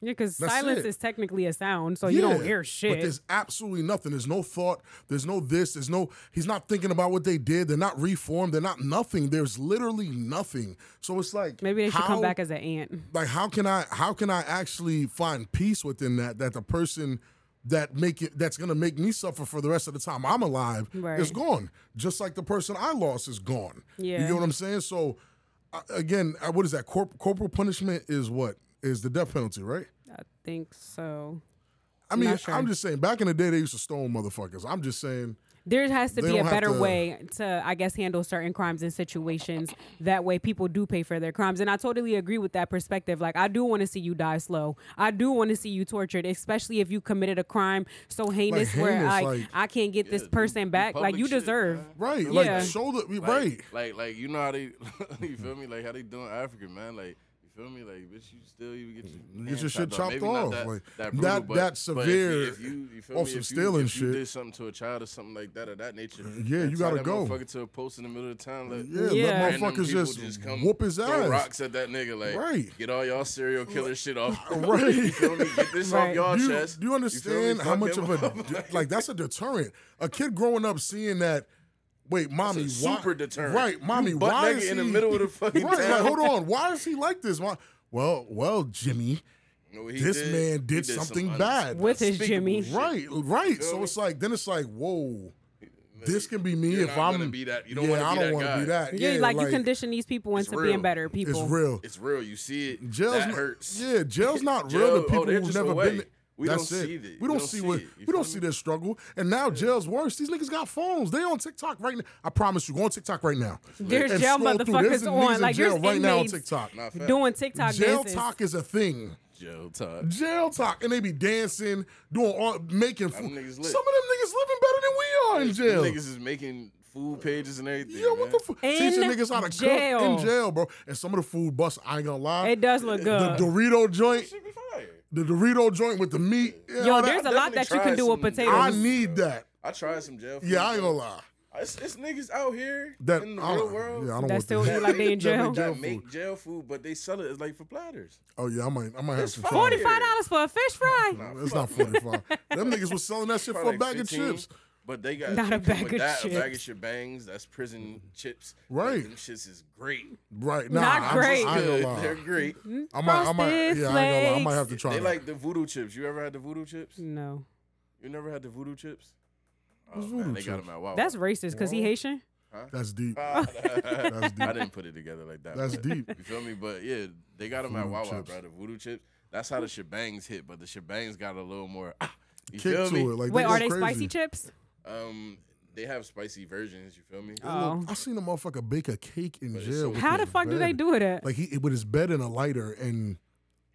Yeah, because That's silence it. is technically a sound, so you don't hear But shit. there's absolutely nothing. There's no thought. There's no this. There's no. He's not thinking about what they did. They're not reformed. They're not nothing. There's literally nothing. So it's like Maybe they should how- come back as an ant. like how can I how can I actually find peace within that that the person that make it that's gonna make me suffer for the rest of the time I'm alive Right. is gone. Just like the person I lost is gone. Yeah. You know what I'm saying? So again, uh, what is that? Corp- corporal punishment is what is the death penalty, right? I think so. I mean, sure. I'm just saying. Back in the day, they used to stone motherfuckers. I'm just saying. There has to They be a better to- way to, I guess, handle certain crimes and situations. That way, people do pay for their crimes, and I totally agree with that perspective. Like, I do want to see you die slow. I do want to see you tortured, especially if you committed a crime so heinous, where heinous, I like- I can't get this Yeah, do- person back. Like, you deserve. man. Right, Yeah. like show the Like, right. Like, like you know how they, you feel me? Like how they doing African man. Like you feel me? Like bitch, you still even get your mm, Get your shit chopped off. chopped Maybe not That, like, that, that- brutal, but, that but if severe you, if you, you feel off me? some if you, stealing if you shit. did something to a child or something like that or that nature, Yeah, you gotta that go. Motherfucker to a post in the middle of the town. Let, Yeah, Yeah. let random motherfuckers people just, come whoop his throw ass. rocks at that nigga. Like, Right. get all y'all serial killer shit off. Right. you feel me? Get this Right. off y'all do you, chest. do you feel me? understand how much of a like that's a deterrent? A kid growing up seeing that. Wait, mommy, a why, super deterrent. Right, mommy, You butt why naked is in the he- middle of the fucking right, like, hold on, why is he like this? Why? Well, well, Jimmy, You know what he this did? man He did something un- bad. With his Jimmy. shit. right, right. So it's like then it's like, whoa, this can be me You're if not I'm. gonna be that- you don't yeah, wanna I don't wanna be that. Yeah, Yeah, like, you condition these people it's into being better people. It's real. It's real. You see it. Jail's that not, hurts. Yeah, jail's not real Jail- to oh, people they're who've never away. been. We That's don't it. see it. We We don't don't see see what we don't me? see their struggle. And now jail's worse. These niggas got phones. They on TikTok right now. I promise you, go on TikTok right now. There's And jail scroll through. There's motherfuckers on. Like jail there's right now on TikTok. Doing TikTok Jail dances. talk is a thing. Jail talk. Jail talk, and they be dancing, doing all, making food. Some of them niggas niggas living better than we are in Them jail. Niggas is making food pages and everything. Yeah, what man. the fuck? In Teaching niggas how to jail. cook in jail, bro. And some of the food bust, I ain't gonna lie. It does look good. the. Dorito joint, Shit be fire. The Dorito joint with the meat. Yeah, Yo, that- there's a lot that you can do with potatoes. I need that. I tried some jail food. Yeah, I ain't gonna lie. Uh, it's, it's niggas out here That in the I real world Yeah, I don't That want still this. eat like they in jail? make jail that make food. jail food, but they sell it as like for platters. Oh yeah, I might, I might have It's to fire. try. Forty five dollars for a fish fry. Nah, It's not forty five. Them niggas was selling that shit for a bag like of chips. But they got Not a bag of that, A bag of chips. shit bangs. That's prison chips. Right. Like, them shits is great. Right. Nah, Not I'm- great. I ain't Good. lie. They're great. I might, I might, Frosted yeah, I ain't gonna lie. I might have to try They that. like the voodoo chips. You ever had the voodoo chips? No, You never had the voodoo chips? Oh, What's man, voodoo they got them at Wawa. that's racist because he Haitian. That's deep. That's deep. I didn't put it together like that. That's but- deep. You feel me? But yeah, they got them at Voodoo Wawa, chips. bro. The voodoo chips. That's how the shebangs hit, but the shebangs got a little more. ah, you Kick feel to me? it. Like Wait, are they crazy. spicy chips? Um, they have spicy versions. You feel me? Oh. I seen a motherfucker bake a cake in But it's jail. so with How the his fuck do they bed. do it? Like he with his bed and a lighter and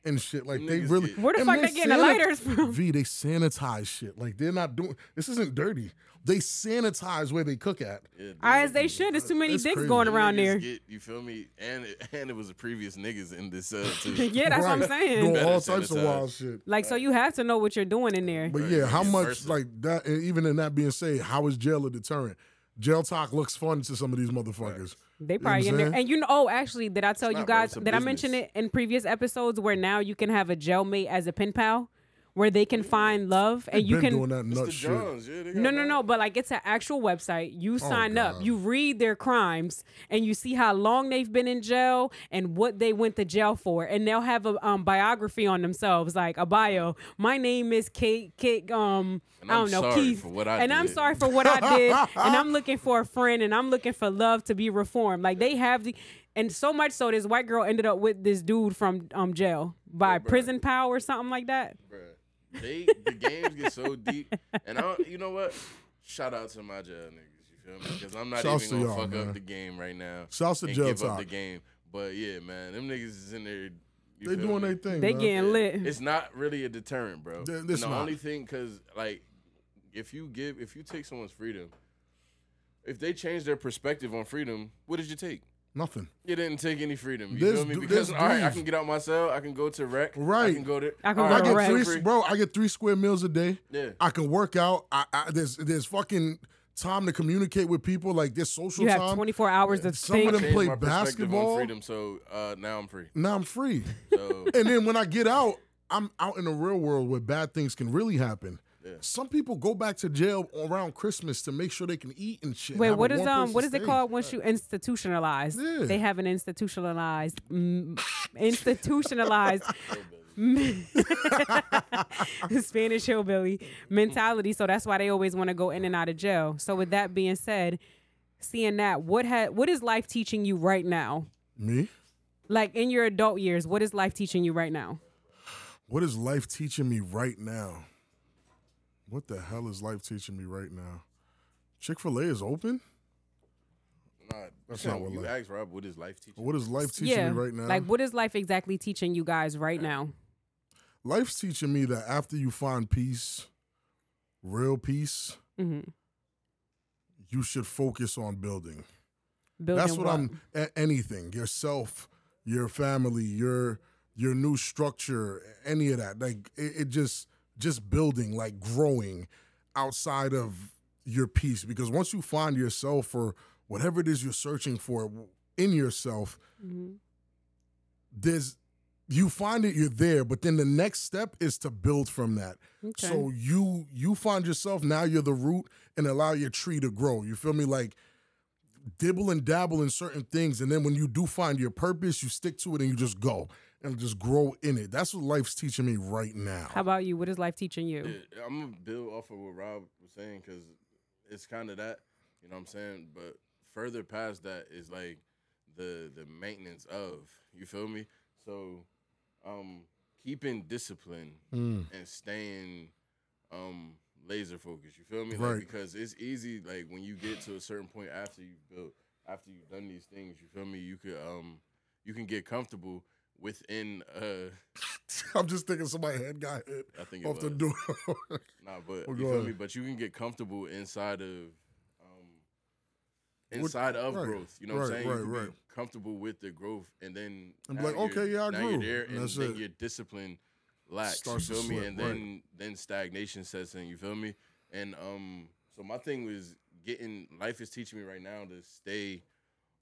and shit. Like they niggas really. get- Where the and fuck they getting the lighters from? V, they sanitize shit. Like they're not doing. This isn't dirty. They sanitize where they cook at. Yeah, them As they should. There's too many That's dicks crazy. going around there. Get, you feel me? And it, and it was the previous niggas in this cell uh, too. yeah, that's what I'm saying. Doing all types of wild shit. Like, so you have to know what you're doing in there. But yeah, how much versatile. like that? and Even in that being said, how is jail a deterrent? Jail talk looks fun to some of these motherfuckers. They probably I'm in there. And you know, oh, actually, did I tell It's you guys? It's a Did I mention it in previous episodes where now you can have a jailmate as a pen pal, where they can find love and you Been can. doing that It's nut the shit. Johns. Yeah, No, no, no. But like, it's an actual website. You sign up, Oh, God. you read their crimes, and you see how long they've been in jail and what they went to jail for, and they'll have a um, biography on themselves, like a bio. My name is Kate. Kate. Um, I don't know, Keith. for what I and I'm sorry for what I did, and I'm looking for a friend, and I'm looking for love to be reformed. Like they have the. And so much so, this white girl ended up with this dude from um jail by bruh. prison power or something like that. Bruh. They the games get so deep, and I don't, you know what? Shout out to my jail niggas. You feel me? Because I'm not Shouts even gonna fuck man. up the game right now. Shouts to and jail give up the game. But yeah, man, them niggas is in there. They doing me? their thing. They man. getting lit. It's not really a deterrent, bro. Th- And this the not. only thing, cause like, if you give, if you take someone's freedom, if they change their perspective on freedom, what did you take? Nothing. You didn't take any freedom. You This feel me? Because this all right, I can get out my cell. I can go to rec. I Right. can go to. I can all go I to get rec. three, bro. I get three square meals a day. Yeah. I can work out. I, I there's there's fucking time to communicate with people. Like this social You have time. 24 hours to Some of them play my basketball. Freedom, so uh, now I'm free. Now I'm free. So and then when I get out, I'm out in the real world where bad things can really happen. Yeah. Some people go back to jail around Christmas to make sure they can eat and shit. Wait, what is um what it called once you institutionalize? Yeah. They have an institutionalized mm, institutionalized Spanish hillbilly mentality. So that's why they always want to go in and out of jail. So with that being said, seeing that, what ha- what is life teaching you right now? Me? Like in your adult years, what is life teaching you right now? What is life teaching me right now? What the hell is life teaching me right now? Chick Fil A is open. nah, That's not what you life- asked Rob what is life teaching. What is life teaching yeah, me right now? like what is life exactly teaching you guys right now? Life's teaching me that after you find peace, real peace, hmm you should focus on building. Building That's what, I'm a- anything, yourself, your family, your your new structure, any of that. Like it, it just just building, like growing outside of your peace. Because once you find yourself or whatever it is you're searching for in yourself, Mhm. there's you find it you're there but then the next step is to build from that. Okay. so you you find yourself now you're the root and allow your tree to grow. You feel me? Like dibble and dabble in certain things and then when you do find your purpose you stick to it and you just go and just grow in it that's what life's teaching me right now How about you? What is life teaching you? Yeah, I'm gonna build off of what Rob was saying because it's kind of that, you know what I'm saying. But further past that is like the the maintenance of, you feel me? So, um, keeping discipline Mm. and staying um laser focused. You feel me? Right. Like because it's easy. Like when you get to a certain point after you've built, after you've done these things, you feel me? You could um you can get comfortable within uh i'm just thinking somebody head got hit I think off the door Nah, but Oh, you feel ahead. me? But you can get comfortable inside of um What- inside of right, growth. You know what I'm saying? right, you can right. be comfortable with the growth and then And be like, okay, yeah, I now grew, you're there and and then it. you're disciplined lax. Starts you feel me? slip, And right. then then stagnation sets in. You feel me? And um, so my thing was getting life is teaching me right now to stay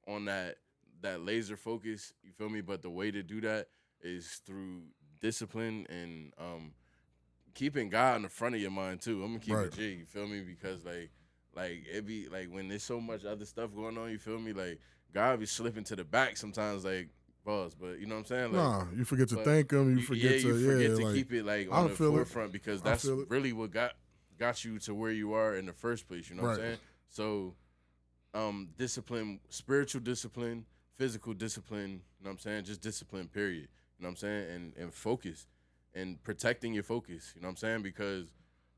on that that laser focus. You feel me? But the way to do that is through discipline and um keeping God in the front of your mind too. I'm gonna keep Right. it G. You feel me? Because like like it be like when there's so much other stuff going on. You feel me? Like God be slipping to the back sometimes. Like pause, but you know what I'm saying? Like, nah, you forget to thank him. You forget yeah, to you forget yeah, to like, keep it like I on the feel it. forefront because that's really what got got you to where you are in the first place. You know what I'm saying? So, um, discipline, spiritual discipline, physical discipline. You know what I'm saying? Just discipline. Period. You know what I'm saying? And and focus and protecting your focus. You know what I'm saying? Because,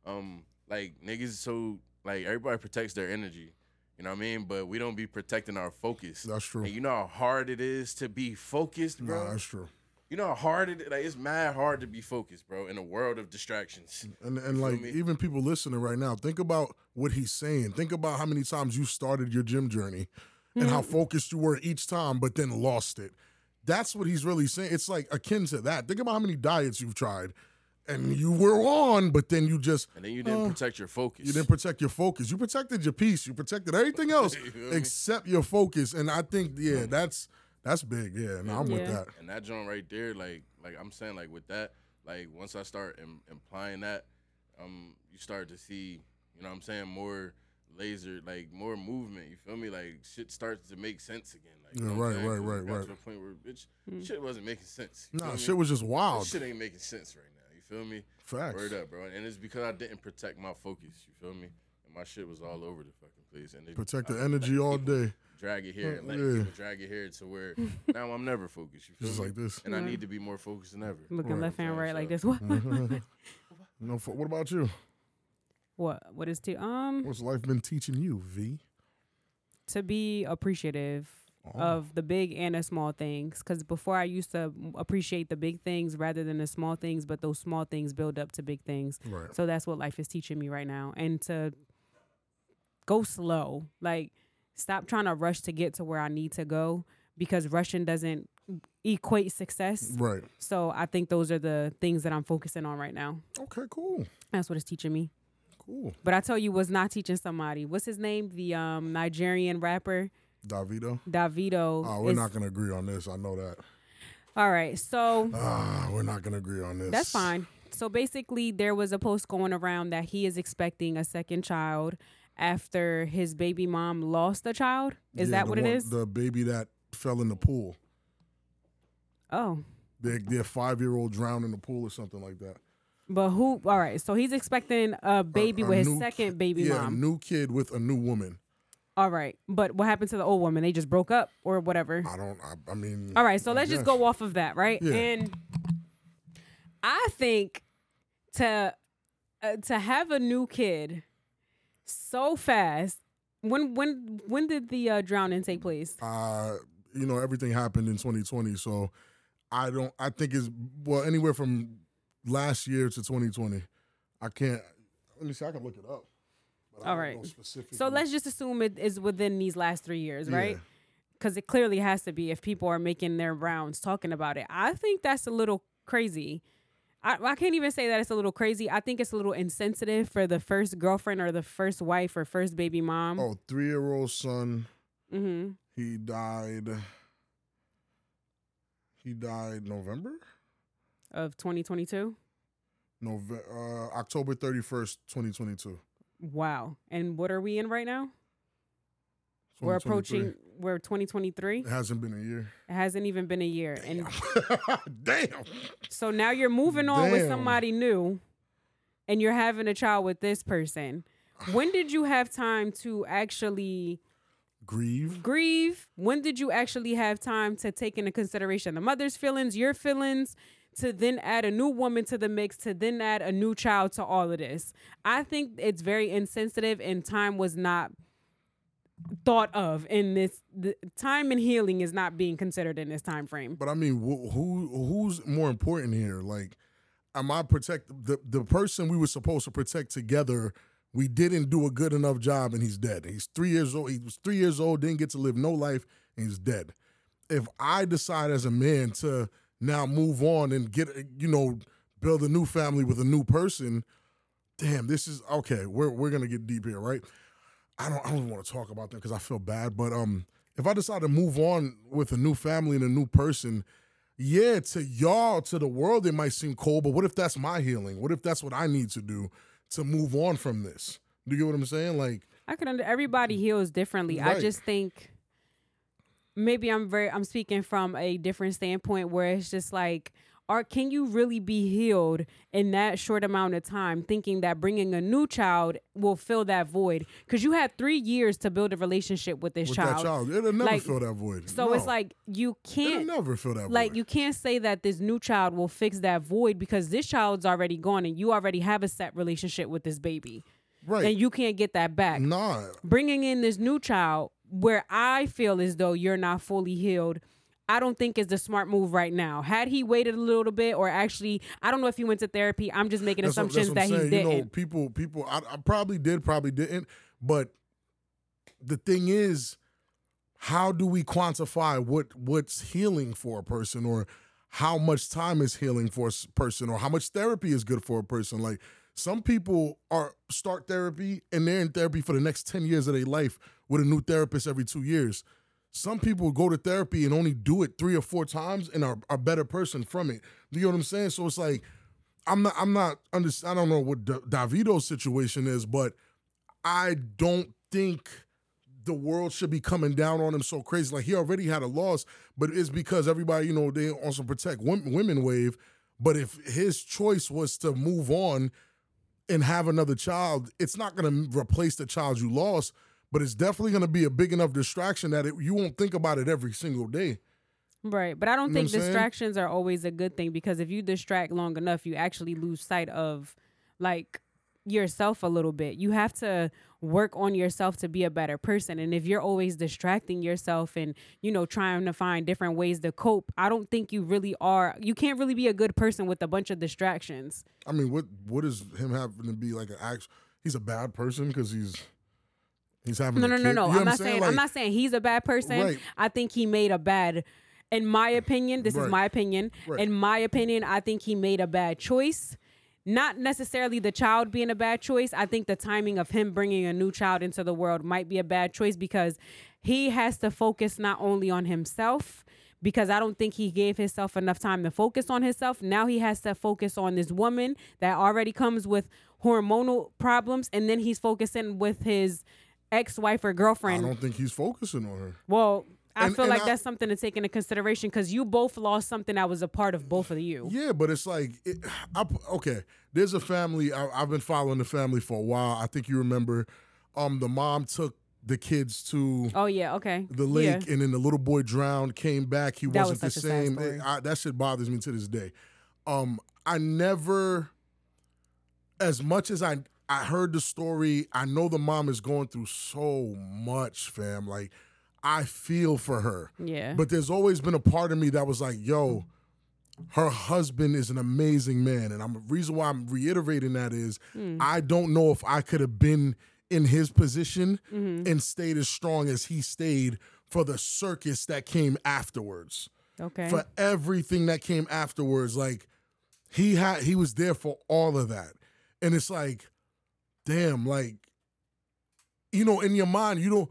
um, like niggas, so like everybody protects their energy. You know what I mean? But we don't be protecting our focus. That's true. And you know how hard it is to be focused, bro. Nah, that's true. You know how hard it like it's mad hard to be focused, bro, in a world of distractions. And and like even people listening right now, think about what he's saying. Think about how many times you started your gym journey and how focused you were each time, but then lost it. That's what he's really saying. It's like akin to that. Think about how many diets you've tried and you were on, but then you just And then you didn't Uh, protect your focus. you didn't protect your focus. You protected your peace. You protected everything else You feel except your focus. And I think, yeah, that's that's big. Yeah, no, I'm with that. and that joint right there, like like I'm saying, like with that, like once I start Im- implying that, um, you start to see, you know what I'm saying, more laser, like more movement. You feel me? Like shit starts to make sense again. Like you Yeah, know what I'm right, saying? right, 'Cause right, right. To the point where bitch, hmm. shit wasn't making sense. You Nah, feel me? shit was just This wild. shit ain't making sense right now. You feel me? Facts. Word up, bro. And it's because I didn't protect my focus. You feel me? And my shit was all over the fucking place. And it, Protect I the let energy all day. Drag it here and let Yeah. people drag it here to where now I'm never focused. You feel Just me? like this. and I need to be more focused than ever. Looking Right. left and Yeah, right like this. What? Mm-hmm. No, fo- what about you? What? What is to um What's life been teaching you, V? to be appreciative Oh. of the big and the small things? Because before I used to appreciate the big things rather than the small things, but those small things build up to big things. Right. So that's what life is teaching me right now. And to go slow. Like stop trying to rush to get to where I need to go because rushing doesn't equate success. Right. So I think those are the things that I'm focusing on right now. Okay, cool. That's what it's teaching me. Cool. But I tell you was not teaching somebody. What's his name? The um Nigerian rapper Davido. Davido. Oh, we're is- not gonna agree on this. I know that. All right. So Ah, we're not gonna agree on this. That's fine. So basically, there was a post going around that he is expecting a second child after his baby mom lost a child. Is Yeah, that what it one- is? The baby that fell in the pool. oh, Their their five year old drowned in the pool or something like that. But who? All right. So he's expecting a baby A- a with his second baby yeah, mom. a new kid with a new woman. All right. But what happened to the old woman? They just broke up or whatever. I don't. I, I mean. All right, so I let's just go off of that, right? Yeah. And I think to uh, to have a new kid so fast. When when when did the uh, drowning take place? Uh, you know, everything happened in 2020, so I don't. I think it's well anywhere from last year to 2020. I can't. Let me see. I can look it up. All right. So let's just assume it is within these last three years, right? Yeah. Because it clearly has to be if people are making their rounds talking about it. I think that's a little crazy. I, I can't even say that it's a little crazy. I think it's a little insensitive for the first girlfriend or the first wife or first baby mom. Oh, three year old son. Mm-hmm. He died. He died November, Of 2022. November, uh, October thirty first, twenty twenty two. Wow. And what are we in right now? We're approaching. We're 2023. It hasn't been a year. It hasn't even been a year, and Damn. so now you're moving on with somebody new, and you're having a child with this person. When did you have time to actually Grieve. grieve? When did you actually have time to take into consideration the mother's feelings, your feelings, to then add a new woman to the mix, to then add a new child to all of this? I think it's very insensitive, and time was not thought of in this. The time and healing is not being considered in this time frame. But I mean, wh- who who's more important here? Like, am I protect the the person we were supposed to protect together? We didn't do a good enough job, and he's dead. He's three years old. He was three years old, didn't get to live no life, and he's dead. If I decide as a man to now move on and get you know build a new family with a new person. Damn, this is okay. We're we're gonna get deep here, right? I don't I don't want to talk about that because I feel bad. But um, if I decide to move on with a new family and a new person, yeah, to y'all, to the world, it might seem cold. But what if that's my healing? What if that's what I need to do to move on from this? Do you get what I'm saying? Like, I could under everybody heals differently. I just think maybe I'm very I'm speaking from a different standpoint where it's just like are can you really be healed in that short amount of time thinking that bringing a new child will fill that void cuz you had 3 years to build a relationship with this with child. that child, it'll never Like, fill that void. So it's like you it'll can't never fill that like void. you can't say that this new child will fix that void because this child's already gone and you already have a set relationship with this baby right? and you can't get that back nah, bringing in this new child where I feel as though you're not fully healed. I don't think is the smart move right now. Had he waited a little bit, or actually, I don't know if he went to therapy. I'm just making That's assumptions that's that he didn't. You know, people, people, I, I probably did, probably didn't. But the thing is, how do we quantify what what's healing for a person, or how much time is healing for a person, or how much therapy is good for a person? Like some people are start therapy and they're in therapy for the next ten years of their life with a new therapist every two years. Some people go to therapy and only do it three or four times and are a better person from it. You know what I'm saying? So it's like I'm not I'm not under, I don't know what Da- Davido's situation is, but I don't think the world should be coming down on him so crazy. Like he already had a loss, but it's because everybody, you know, they also protect women, women wave. But if his choice was to move on and have another child, it's not going to replace the child you lost, but it's definitely going to be a big enough distraction that it, you won't think about it every single day. Right. But I don't You think I'm saying? distractions are always a good thing because if you distract long enough, you actually lose sight of like yourself a little bit. You have to work on yourself to be a better person. And if you're always distracting yourself and, you know, trying to find different ways to cope, I don't think you really are you can't really be a good person with a bunch of distractions. I mean, what what is him having to be like an act? He's a bad person because he's he's having No, a no, kid? no, You no. know I'm not saying, I'm not saying he's a bad person. Right. I think he made a bad in my opinion, this Right. is my opinion. Right. In my opinion, I think he made a bad choice. Not necessarily the child being a bad choice. I think the timing of him bringing a new child into the world might be a bad choice because he has to focus not only on himself, because I don't think he gave himself enough time to focus on himself. Now he has to focus on this woman that already comes with hormonal problems, and then he's focusing with his ex-wife or girlfriend. I don't think he's focusing on her. Well, I And- feel and like I- that's something to take into consideration because you both lost something that was a part of both of you. Yeah, but it's like, it, I, okay. There's a family. I, I've been following the family for a while. I think you remember. Um, the mom took the kids to Oh yeah, okay. the Yeah. lake, and then the little boy drowned. Came back. He That wasn't was the such a sad same. It- I, that shit bothers me to this day. Um, I never, as much as I I heard the story, I know the mom is going through so much, fam. Like, I feel for her. Yeah. But there's always been a part of me that was like, yo, her husband is an amazing man. And I'm the reason why I'm reiterating that is Hmm. I don't know if I could have been in his position Mm-hmm. and stayed as strong as he stayed for the circus that came afterwards. okay. For everything that came afterwards. Like he had he was there for all of that. And it's like, damn, like, you know, in your mind, you don't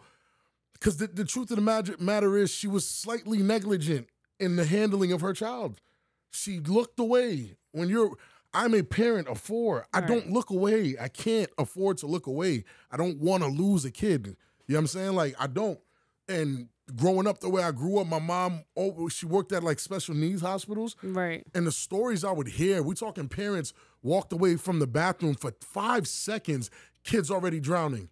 because the, the truth of the matter, matter is she was slightly negligent in the handling of her child. She looked away. When you're I'm a parent of four. I don't look away. I can't afford to look away. I don't want to lose a kid. You know what I'm saying? Like I don't. And growing up the way I grew up, my mom oh, she worked at like special needs hospitals. right. And the stories I would hear, we talking parents walked away from the bathroom for five seconds, kids already drowning.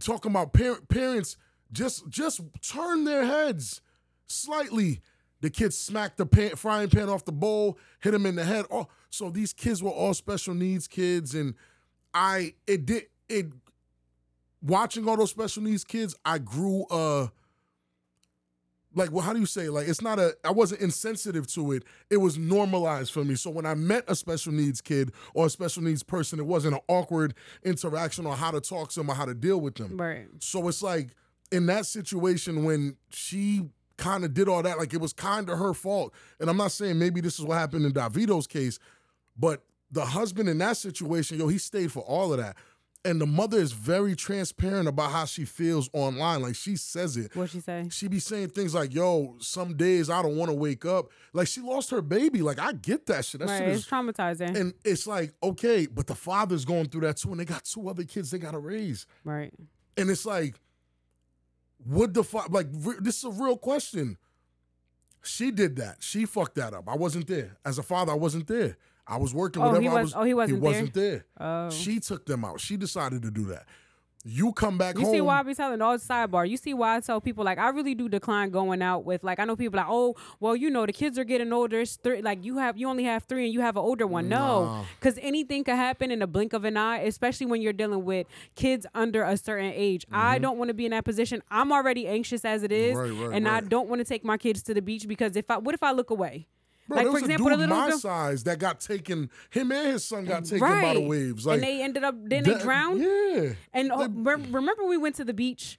Talking about par- parents just just turn their heads slightly. The kids smacked the pan, frying pan off the bowl, hit him in the head. Oh, so these kids were all special needs kids, and I it did it. Watching all those special needs kids, I grew uh like well how do you say like it's not a i wasn't insensitive to it it was normalized for me so when i met a special needs kid or a special needs person it wasn't an awkward interaction on how to talk to them or how to deal with them Right. so it's like in that situation when she kind of did all that like it was kind of her fault and i'm not saying maybe this is what happened in davido's case But the husband in that situation, yo, he stayed for all of that. And the mother is very transparent about how she feels online. Like she says it. What she say? She be saying things like, yo, some days I don't want to wake up. Like she lost her baby. Like I get that shit. That Right, shit it's traumatizing. and it's like, okay, but the father's going through that too, and they got two other kids they gotta raise. right. And it's like, would the fa- like re- this is a real question. She did that. She fucked that up. I wasn't there. As a father, I wasn't there. I was working Oh, whatever he I was- was. oh, he wasn't He there? wasn't there. Oh. She took them out. She decided to do that. You come back home. You home. see why I be telling all the sidebar. You see why I tell people like I really do decline going out with like I know people like oh well you know the kids are getting older. It's three, like you have you only have three and you have an older one. No, Nah. because anything could happen in a blink of an eye, especially when you're dealing with kids under a certain age. I don't want to be in that position. I'm already anxious as it is, Mm-hmm. Right, right, and I don't want to take my kids to the beach because if I what if I look away? Bro, like there for was example, a dude little my girl- size that got taken. Him and his son got taken by the waves. Like and they ended up then they drowned. Yeah. And uh, rem- remember, we went to the beach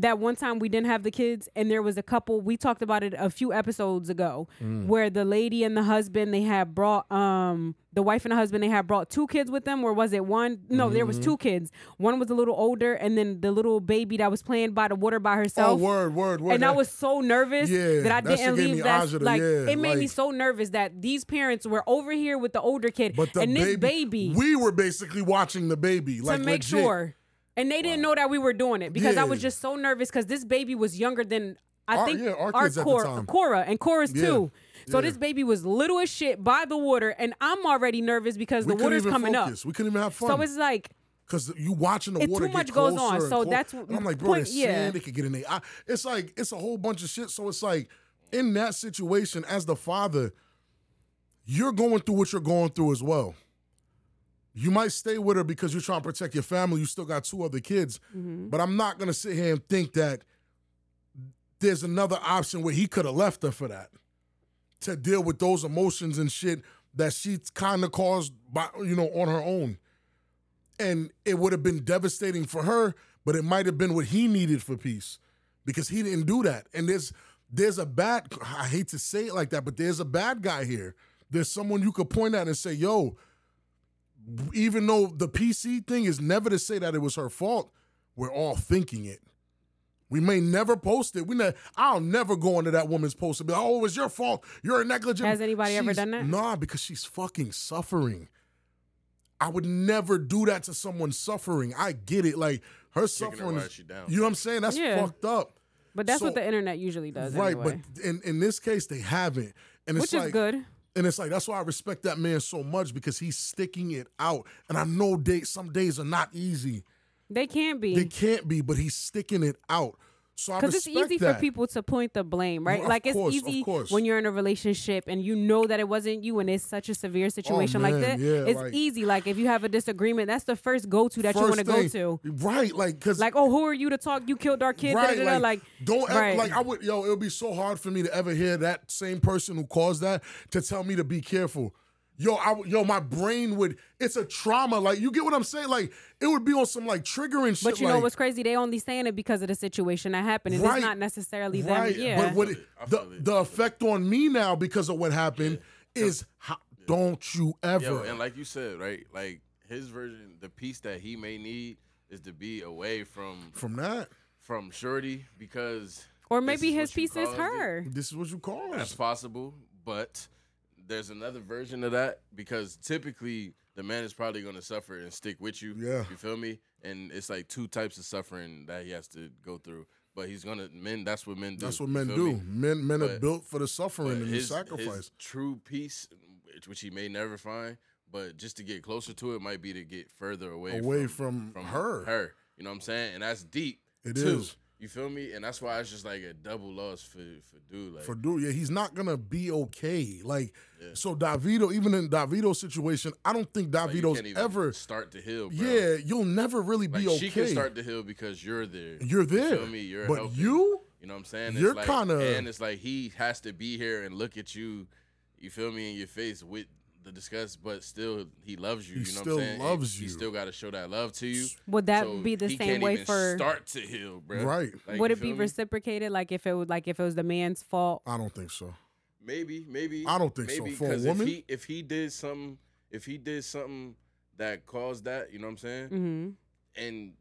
that one time we didn't have the kids, and there was a couple. We talked about it a few episodes ago, Mm. where the lady and the husband they had brought um the wife and the husband they had brought two kids with them, or was it one? No, there Mm-hmm. was two kids. One was a little older, and then the little baby that was playing by the water by herself Oh, herself. word, word, word. And I was so nervous Yeah, that I didn't gave leave that. agita, Like yeah, it made me so nervous that these parents were over here with the older kid, But the and this baby, baby we were basically watching the baby, like to make legit. sure. And they didn't know that we were doing it because I was Yeah. just so nervous because this baby was younger than I Our- think yeah, our kids at the Cora, time. Cora and Cora's Yeah, too. So yeah. this baby was little as shit by the water, and I'm already nervous because We the couldn't water's even coming focus. We couldn't even have fun. So it's like Cause you watching the It- water too get much goes closer on, and so clo- that's and I'm like, bro, point- there's yeah. sand. It could get in the eye. It's like it's a whole bunch of shit. So it's like in that situation, as the father, you're going through what you're going through as well. You might stay with her because you're trying to protect your family. You still got two other kids, Mm-hmm. but I'm not gonna sit here and think that there's another option where he could have left her for that to deal with those emotions and shit that she kind of caused by you know on her own and it would have been devastating for her but it might have been what he needed for peace because he didn't do that and there's there's a bad i hate to say it like that but there's a bad guy here there's someone you could point at and say yo even though the pc thing is never to say that it was her fault we're all thinking it we may never post it. We ne- I'll never go into that woman's post and be like, "Oh, it was your fault. You're a negligent." Has anybody ever done that? Nah, because she's fucking suffering. I would never do that to someone suffering. I get it. Like her her suffering. while is- down. You know what I'm saying? That's Yeah. fucked up. but that's what the internet usually does right, anyway. but in in this case, they haven't, and it's which is like, good. And it's like that's why I respect that man so much because he's sticking it out. And I know day some days are not easy. They can't be. They can't be, but he's sticking it out. So because it's easy that. for people to point the blame, right? Well, like it's course, easy when you're in a relationship and you know that it wasn't you, and it's such a severe oh, situation like Oh, man, that. yeah, it's like- easy. Like if you have a disagreement, that's the first go to that you want to go to. Right, like because Like, oh, who are you to talk? You killed our kid. right, da-da-da, like, like, don't ever, right. like I would yo. It would be so hard for me to ever hear that same person who caused that to tell me to be careful. Yo, I yo, my brain would. It's a trauma. Like you get what I'm saying? Like it would be on some like triggering shit. But you know like, what's crazy? They only saying it because of the situation that happened, and Right. it's not necessarily right? them. Yeah, But what it, the it. the effect on me now because of what happened is how, don't you ever? Yo, and like you said, right? Like his version, the peace that he may need is to be away from from that, from Shorty because or maybe his peace is caused it. her. this is what you call That's it. possible, but there's another version of that because typically the man is probably going to suffer and stick with you. Yeah. you feel me? And it's like two types of suffering that he has to go through. But he's gonna men. That's what men do. That's what men do. me? Men men are built for the suffering But and the sacrifice. his true peace, which- which he may never find, but just to get closer to it might be to get further away Away from from her. Her, you know what I'm saying? And that's deep. It It is. You feel me? And that's why it's just like a double loss for for dude. Like for dude. Yeah, he's not gonna be okay. Like Yeah. so, Davido. Even in Davido's situation, I don't think like, Davido's can't ever. start to heal. Bro. Yeah, you'll never really Like be okay. she can start to heal because you're there. You're there, feel me? You're but helping. you, You know what I'm saying? You're like, kinda- and it's like he has to be here and look at you. You feel me in your face with the disgust, but still he loves you. He you know still what I'm saying? loves He you. still got to show that love to you. Would that So be the he same can't way even for? start to heal, bro? Right. Like, would it be me? reciprocated? Like if it was like if it was the man's fault? I don't think so. Maybe, maybe. I don't think so. maybe, For a 'cause woman? if he if he did something, if he did something that caused that, you know what I'm saying? hmm And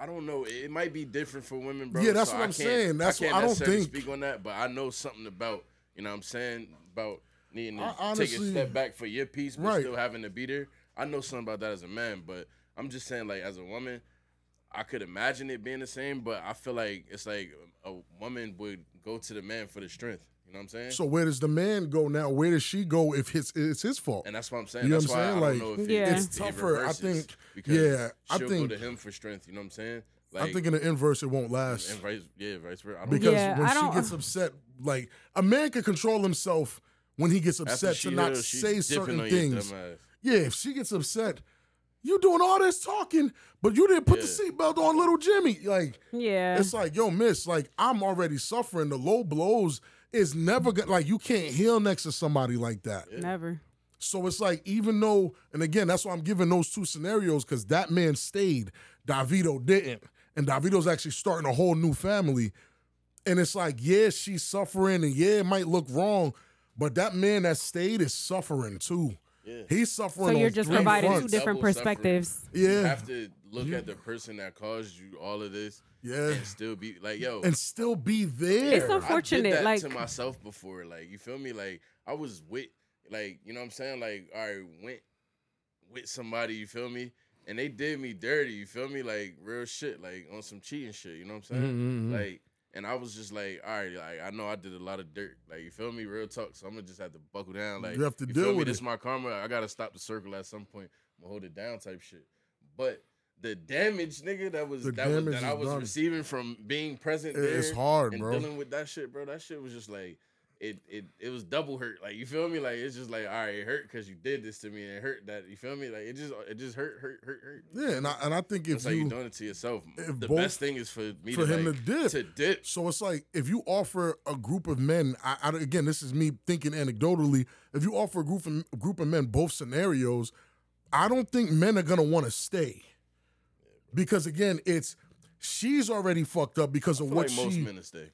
I don't know, it might be different for women, bro. Yeah, that's so what I I'm saying. That's I can't what- I don't think- speak on that, but I know something about, you know what I'm saying, about needing to I take a step back for your peace, but Right. still having to be there. I know something about that as a man, but I'm just saying, like, as a woman, I could imagine it being the same, but I feel like it's like a woman would go to the man for the strength. You know what I'm saying? So where does the man go now? Where does she go if it's it's his fault? and that's what I'm saying. You know that's what I'm why saying? I Like, don't know if Yeah. it, It's it tougher, I think- because yeah, I she'll think- go to him for strength. You know what I'm saying? I think in the inverse it won't last. and vice, yeah, vice versa. Because Yeah, when I she don't- gets upset, like a man can control himself when he gets upset she to not does, say certain things. Yeah, if she gets upset, you doing all this talking, but you didn't put the seatbelt on little Jimmy. Like Yeah. it's like, yo, miss, like I'm already suffering. The low blows is never gonna like you can't heal next to somebody like that. Never. So it's like, even though, and again, that's why I'm giving those two scenarios because that man stayed, Davido didn't. And Davido's actually starting a whole new family. And it's like, yeah, she's suffering, and yeah, it might look wrong, but that man that stayed is suffering too. Yeah. He's suffering. So you're just three providing two different Double suffering. perspectives. You have to look at the person that caused you all of this Yeah. and still be like, yo, And still be there. It's unfortunate. I did that like- to myself before. Like, you feel me? Like, I was with, like, you know what I'm saying? Like, I went with somebody, you feel me? And they did me dirty, you feel me? Like, real shit, like, on some cheating shit, you know what I'm saying? Mhm, mhm. Like, and I was just like, all right, like, I know I did a lot of dirt. Like, you feel me? Real talk. So I'm gonna just have to buckle down. Like, You have to feel deal me? with This it. is my karma. I gotta stop the circle at some point. I'm gonna hold it down type shit. But the damage, nigga, that was The that was that I was done. receiving from being present It- there it's hard, and bro. dealing with that shit, bro. That shit was just like it it it was double hurt. Like you feel me? Like it's just like all right, it hurt because you did this to me and it hurt that you feel me? Like it just it just hurt hurt hurt hurt. Yeah, and I, and I think if It's like you you're doing it to yourself. The best thing is for me for to him like, to dip. to dip. So it's like if you offer a group of men, I, I, again, this is me thinking anecdotally. If you offer a group of a group of men both scenarios, I don't think men are gonna want to stay because again, it's she's already fucked up because of what like most she. men to stay.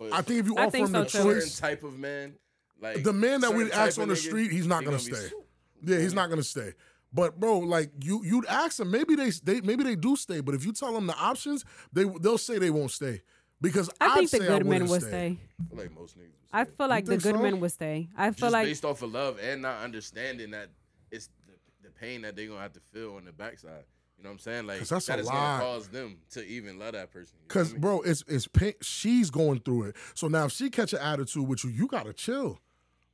But I think if you I offer think him so the too. certain choice, type of man, like the man that we certain ask on the nigga, street, he's not he gonna be stay. swoop. Yeah, he's not gonna stay. But bro, like you, you'd ask them. Maybe they, they, maybe they do stay. But if you tell them the options, they they'll say they won't stay because I I'd think the say I good men wouldn't stay. stay. I feel like most niggas. Would I feel like the good so? men would stay. I feel just like based off of love and not understanding that it's the, the pain that they're gonna have to feel on the backside. You know what I'm saying? Like that's that a is lot. gonna cause them to even love that person. Cause I mean? bro, it's it's pain. She's going through it. So now if she catch an attitude with you, you gotta chill.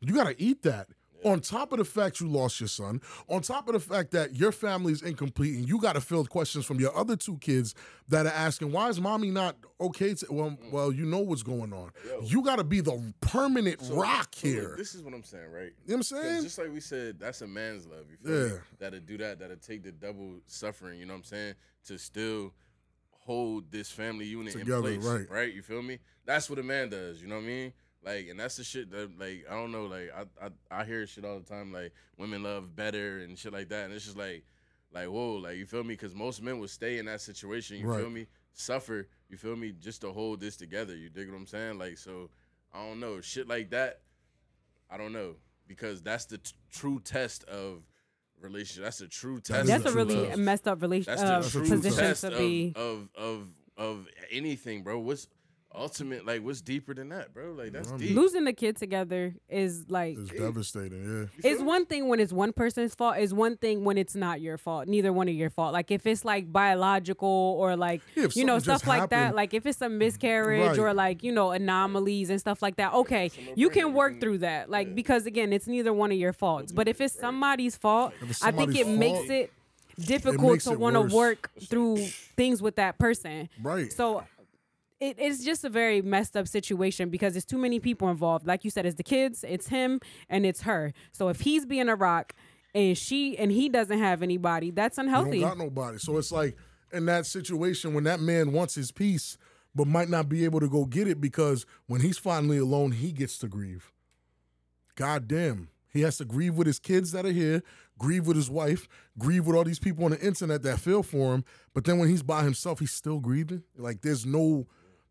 You gotta eat that. On top of the fact you lost your son, on top of the fact that your family is incomplete and you got to field questions from your other two kids that are asking, why is mommy not okay? To, well, Mm. well, you know what's going on. You got to be the permanent So- rock so here. this is what I'm saying, right? you know what I'm saying? just like we said, that's a man's love. You feel me? Yeah. That'll do that. That'll take the double suffering. You know what I'm saying? To still hold this family unit Together, in place, right. Right? You feel me? That's what a man does. You know what I mean? Like, and that's the shit that, like, I don't know. Like, I I, I hear shit all the time. Like, women love better and shit like that. And it's just like, like, whoa, like, you feel me? Because most men would stay in that situation. You Right. feel me? Suffer. You feel me? Just to hold this together. You dig what I'm saying? Like, so I don't know. Shit like that. I don't know because that's the t- true test of relationship. That's the true test. that's the a of really love. messed up relationship. That's uh, the true position test to of, be. of of of anything, bro. What's ultimate? Like, what's deeper than that, bro? Like, that's deep. Losing the kid together is like It's devastating. Yeah. It's one thing when it's one person's fault. It's one thing when it's not your fault. Neither one of your fault. Like if it's like biological or like Yeah, you know stuff like that. Like if it's a miscarriage Right. or like you know anomalies and stuff like that. Okay, you can work can- through that. Like yeah. because again, it's neither one of your faults. But if it's Right. somebody's fault, If it's I think it somebody's makes it difficult makes to want to work through things with that person. Right. So it, it's just a very messed up situation because there's too many people involved. Like you said, it's the kids, it's him, and it's her. So if he's being a rock and she and he doesn't have anybody, that's You unhealthy. don't got nobody. So it's like in that situation when that man wants his peace, but might not be able to go get it because when he's finally alone, he gets to grieve. God damn. He has to grieve with his kids that are here, grieve with his wife, grieve with all these people on the internet that feel for him. But then when he's by himself, he's still grieving. Like there's no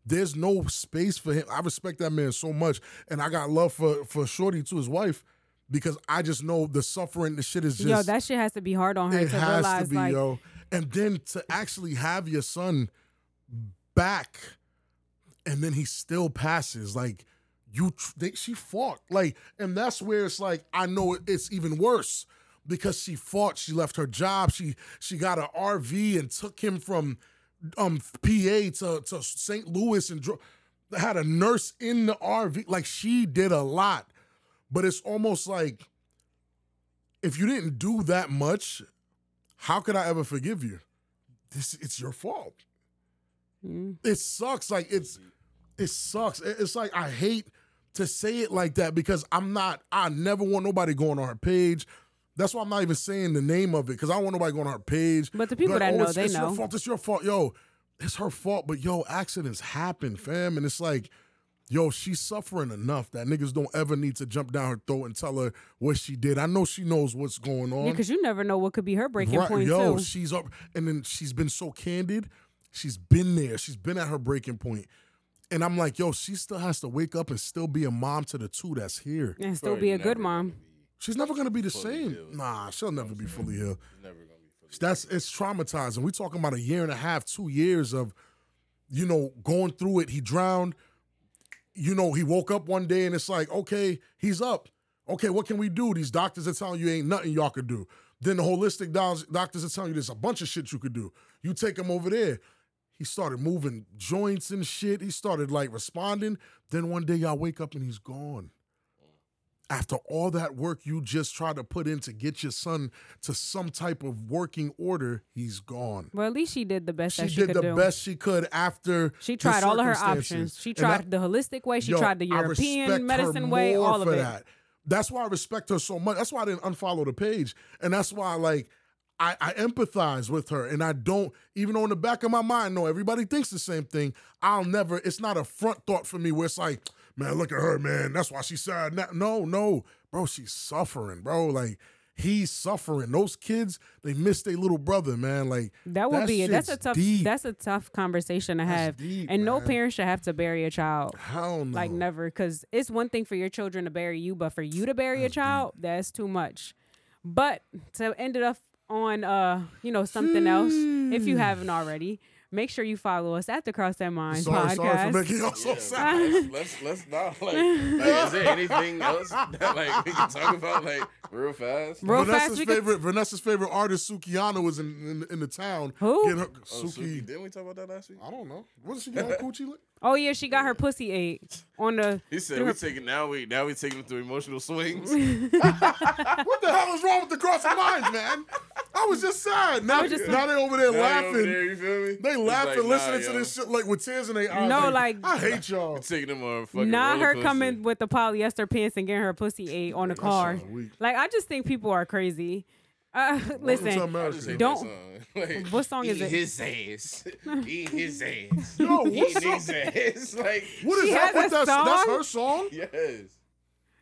there's no space for him. I respect that man so much. And I got love for for Shorty to his wife. because I just know the suffering, the shit is just Yo, that shit has to be hard on her it to has realize to be, like yo. And then to actually have your son back, and then he still passes. Like you, they, she fought. Like, and that's where it's like I know it's even worse because she fought. She left her job. She she got an RV and took him from um PA to to St. Louis and dro- had a nurse in the RV. Like she did a lot, but it's almost like if you didn't do that much, how could I ever forgive you? This it's your fault. Mm. It sucks. Like it's it sucks. It's like I hate to say it like that because I'm not. I never want nobody going on her page. That's why I'm not even saying the name of it because I don't want nobody going on her page. But the people Like, that oh, know, it's, they it's know. your fault. It's your fault, yo. It's her fault, but yo, accidents happen, fam, and it's like, yo, she's suffering enough that niggas don't ever need to jump down her throat and tell her what she did. I know she knows what's going on. Yeah, because you never know what could be her breaking Right, point yo, too. she's up, and then she's been so candid. She's been there. She's been at her breaking point, and I'm like, yo, she still has to wake up and still be a mom to the two that's here. and still Probably be a good gonna mom. She's never gonna be the Fully same. healed. Nah, she'll never be fully healed. Never gonna be fully. That's it's traumatizing. We talking about a year and a half, two years of, you know, going through it. He drowned. You know, he woke up one day and it's like, okay, he's up. Okay, what can we do? These doctors are telling you ain't nothing y'all could do. Then the holistic doctors are telling you there's a bunch of shit you could do. You take him over there. He started moving joints and shit. He started like responding. Then one day y'all wake up and he's gone. After all that work you just tried to put in to get your son to some type of working order, he's gone. Well, at least she did the best She she did could the do. best she could after She tried all of her options. She tried I- the holistic way. She Yo, tried the European medicine way. All of for it. That. That's why I respect her so much. That's why I didn't unfollow the page, and that's why like I, I empathize with her, and I don't even though in the back of my mind, no, everybody thinks the same thing. I'll never. It's not a front thought for me where it's like, man, look at her, man. That's why she's sad. No, no, bro, she's suffering, bro. Like. He's suffering. Those kids, they miss their little brother, man. Like That would that be it. That's a tough. deep. That's a tough conversation to That's have. deep, and no parent should have to bury a child. hell no. Like never, because it's one thing for your children to bury you, but for you to bury a child, that's too much. But to end it up on uh, you know, something else, if you haven't already, make sure you follow us at the Cross That Minds sorry, podcast. sorry for making y'all so Yeah, sad. let's, let's let's not like, like. Is there anything else that like we can talk about like real fast? Real fast, Vanessa's could- favorite Vanessa's favorite artist Sukihana was in in, in the town. Who? Her, Oh, Suki. Suki, didn't we talk about that last week? I don't know. Wasn't she getting her coochie lick? Oh yeah, she got her pussy ate on the. He said we her- taking now we now we taking them through emotional swings. What the hell is wrong with the cross of minds, man? I was just sad. Now, was just- now they over there Now you laughing. over there, you feel me? They laughing, like, nah, listening to yo. this shit like with tears in their eyes. No, like- I hate y'all. Taking them on a fucking Not her coaster. coming with the polyester pants and getting her pussy ate on the car. Like I just think people are crazy. Uh, to listen, I just hate Don't- Like, What song is it? His ass. Eat his ass. Yo, what Eat song? his ass. Like What is She that? has What that's, that's her song? yes.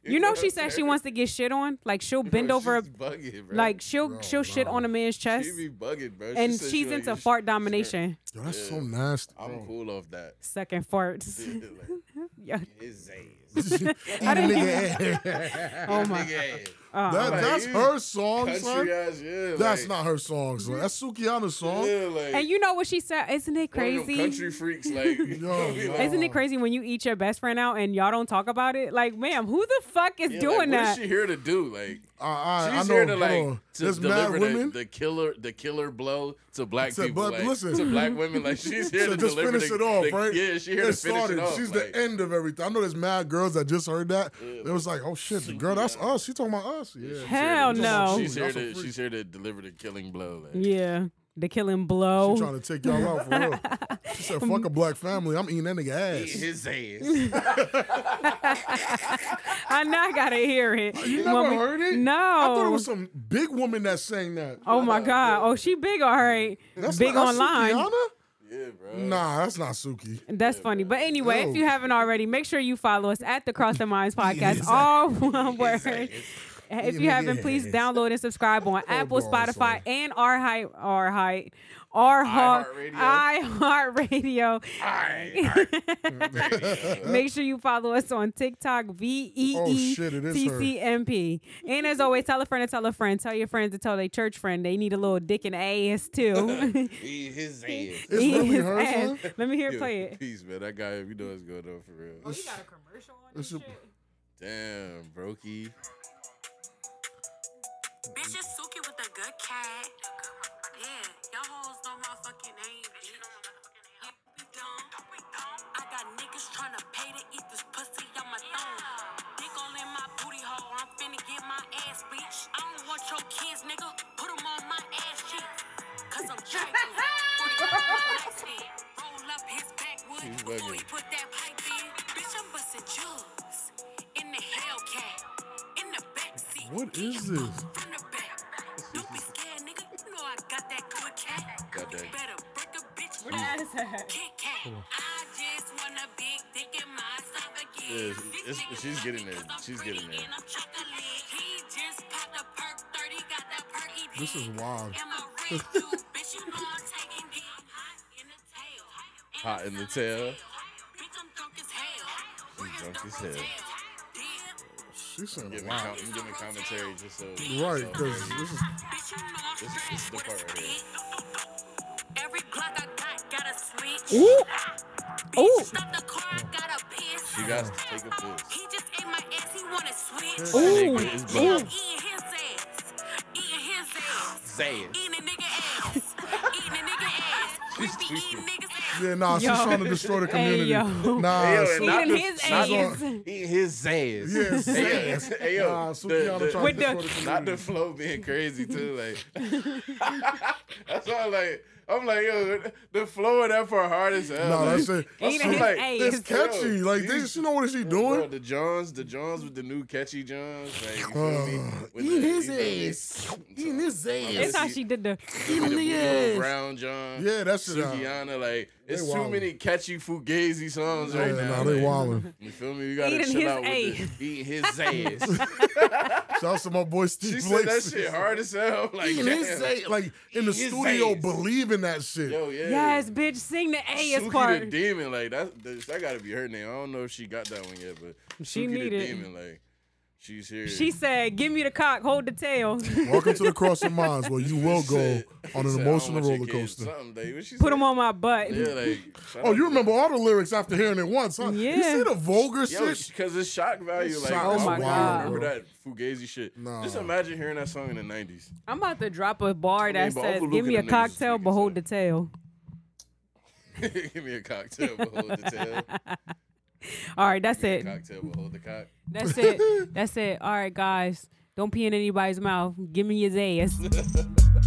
you know she I'm said she wants to get shit on. Like she'll Bro, bend over, she's bugging, bro. like she'll Bro, she'll shit on a man's chest, she be bugging, bro. She and said she she's into get fart sh- domination. Yo, that's Yeah. so nasty. I'm cool off that. Sucking farts. Like, yeah. his ass. Eat a nigga ass. Oh my. Nigga ass. Uh, That, Like, that's her song, son. Ass, yeah. That's like, not her song, son. That's Sukihana's song. Yeah, like, and you know what she said? Isn't it one of them crazy? Country freaks, like, you know, be like, Isn't it crazy when you eat your best friend out and y'all don't talk about it? Like, ma'am, who the fuck is yeah, doing like, that? What is she here to do? Like, I, I, she's I know, here to like to There's deliver the, women. the killer, the killer blow to black To people. black- like, listen. to black women, like she's here So to just deliver finish the, it off, the- right? Yeah, she here It to finish it off. She's like, the end of everything. I know there's mad girls that just heard that. Yeah. It was like, oh shit, the girl, that's us. She talking about us. Yeah. Hell to- no. She's here to she's here to deliver the killing blow. Like, yeah, the killing blow. She blow. trying to take y'all out for real. She said, fuck a black family. I'm eating that nigga eat ass. his ass. I now gotta hear it. Oh, you When never we- heard it? No. I thought it was some big woman that sang that. Oh my god. Oh, she big, all right. That's big not, that's online. Sukihana? yeah, bro. Nah, that's not Suki. That's funny. But anyway, if Yo. you haven't already, make sure you follow us at the Cross the Minds podcast. All one word. If you haven't, please download and subscribe on oh, Apple, God, Spotify, sorry. and our height, our height, our heart, iHeartRadio. iHeartRadio. Make sure you follow us on TikTok, V E Oh, E shit, it is T her. C M P. And as always, tell a friend to tell a friend. Tell your friends to tell their church friend they need a little dick and ass too. Eat his ass. Eat his ass. son? Let me hear it play it. Peace, man. That guy, you know what's going on for real. Oh, you got a commercial on this this shit? shit? Damn, Brokey. Bitch is Suki with a good cat. Yeah, y'all hoes know my fucking name, bitch. Yeah, we don't. I got niggas tryna pay to eat this pussy on my thumb. Dick all in my booty hole. I'm finna get my ass, bitch. I don't want your kids, nigga. Put 'em on my ass cheeks. Cause I'm trifling. 40 on my. Roll up his backwood He's before bugging. he put that pipe in. Bitch, I'm busting jugs. In the Hellcat. In the backseat. What is this? Cat. Got better break a bitch Where off. the ass at? Kit Kat. I just want a big dick in my. Yeah, This it's- nigga she's getting love me there. 'cause I'm She's getting there. and I'm chocolate. He just popped a perk 30, got that perky This is wild. And my ring too, bitch, you know I'm taking dick. Hot in the tail. Hot in the tail. Bitch, I'm drunk as hell. She's drunk as hell. Damn. She said, Giving, wow. com- I'm giving commentary just so. Right, because crazy. this is Bitch, you know This- this is the with a part right here. stick. Every Glock I got got a switch. Ooh. Ooh. stop the car, I got a piss. She got to take a piss. He just ate my ass, he wanna switch. That Ooh. nigga is I'm eating his ass. Eating his ass. Say it. Eating a nigga ass. Eating a nigga ass. We be eating niggas ass. Yeah, nah. She's Yo. trying to destroy the Hey, community. yo. Nah, Hey, yo, so- not Eating the- his ass. Eating his ass. Yes, Hey, ass. hey, yo, Nah, the- the- trying With to the- destroy the community. Not the flow being crazy too. Like that's why I'm like I'm like yo, the flow of that part hard as hell. No, like, that's it. Eating I'm his like, ass. It's catchy. Yo, like these- this, you know what is she Bro, doing? the Johns, the Johns with the new catchy Johns, like you feel me? Uh, With eating the- his you feel me? ass. Eating his ass. It's how she did the. With the the ass. Brown John, Yeah, that shit, uh, Sukihana, like it's they too wildin'. many catchy fugazi songs Yeah, right now. nah, they like, wildin'. You feel me? You gotta Eating chill his out with ass. the eating his ass. Shout out to my boy Steve she said that shit hard as hell. Like Eating his damn. ass. Like in the his studio, ass. believing that shit. Yo, yeah. Yes, bitch, sing the ass Suki the part. demon, like that. That gotta be her name. I don't know if she got that one yet, but She Suki need the demon, like she's here. She said, "Give me the cock, hold the tail, Welcome to the Cross of Minds, where you will go Said- on an said, I don't emotional roller coaster. Something, like, what she put them on my butt." Yeah, like. Oh, you remember all the lyrics after hearing it once, huh? Yeah. You see the vulgar Yo, shit? because it's shock value. Like, Shock Oh my I God. remember that Fugazi shit. Nah. Just imagine hearing that song in the 90s. I'm about to drop a bar that mean, says, "Give me a them niggas is cocktail, niggas, but hold the tail." Give me a cocktail, but hold the tail. All right, that's it. cocktail, but hold the cock. That's it. That's it. All right, guys, don't pee in anybody's mouth. Give me his ass.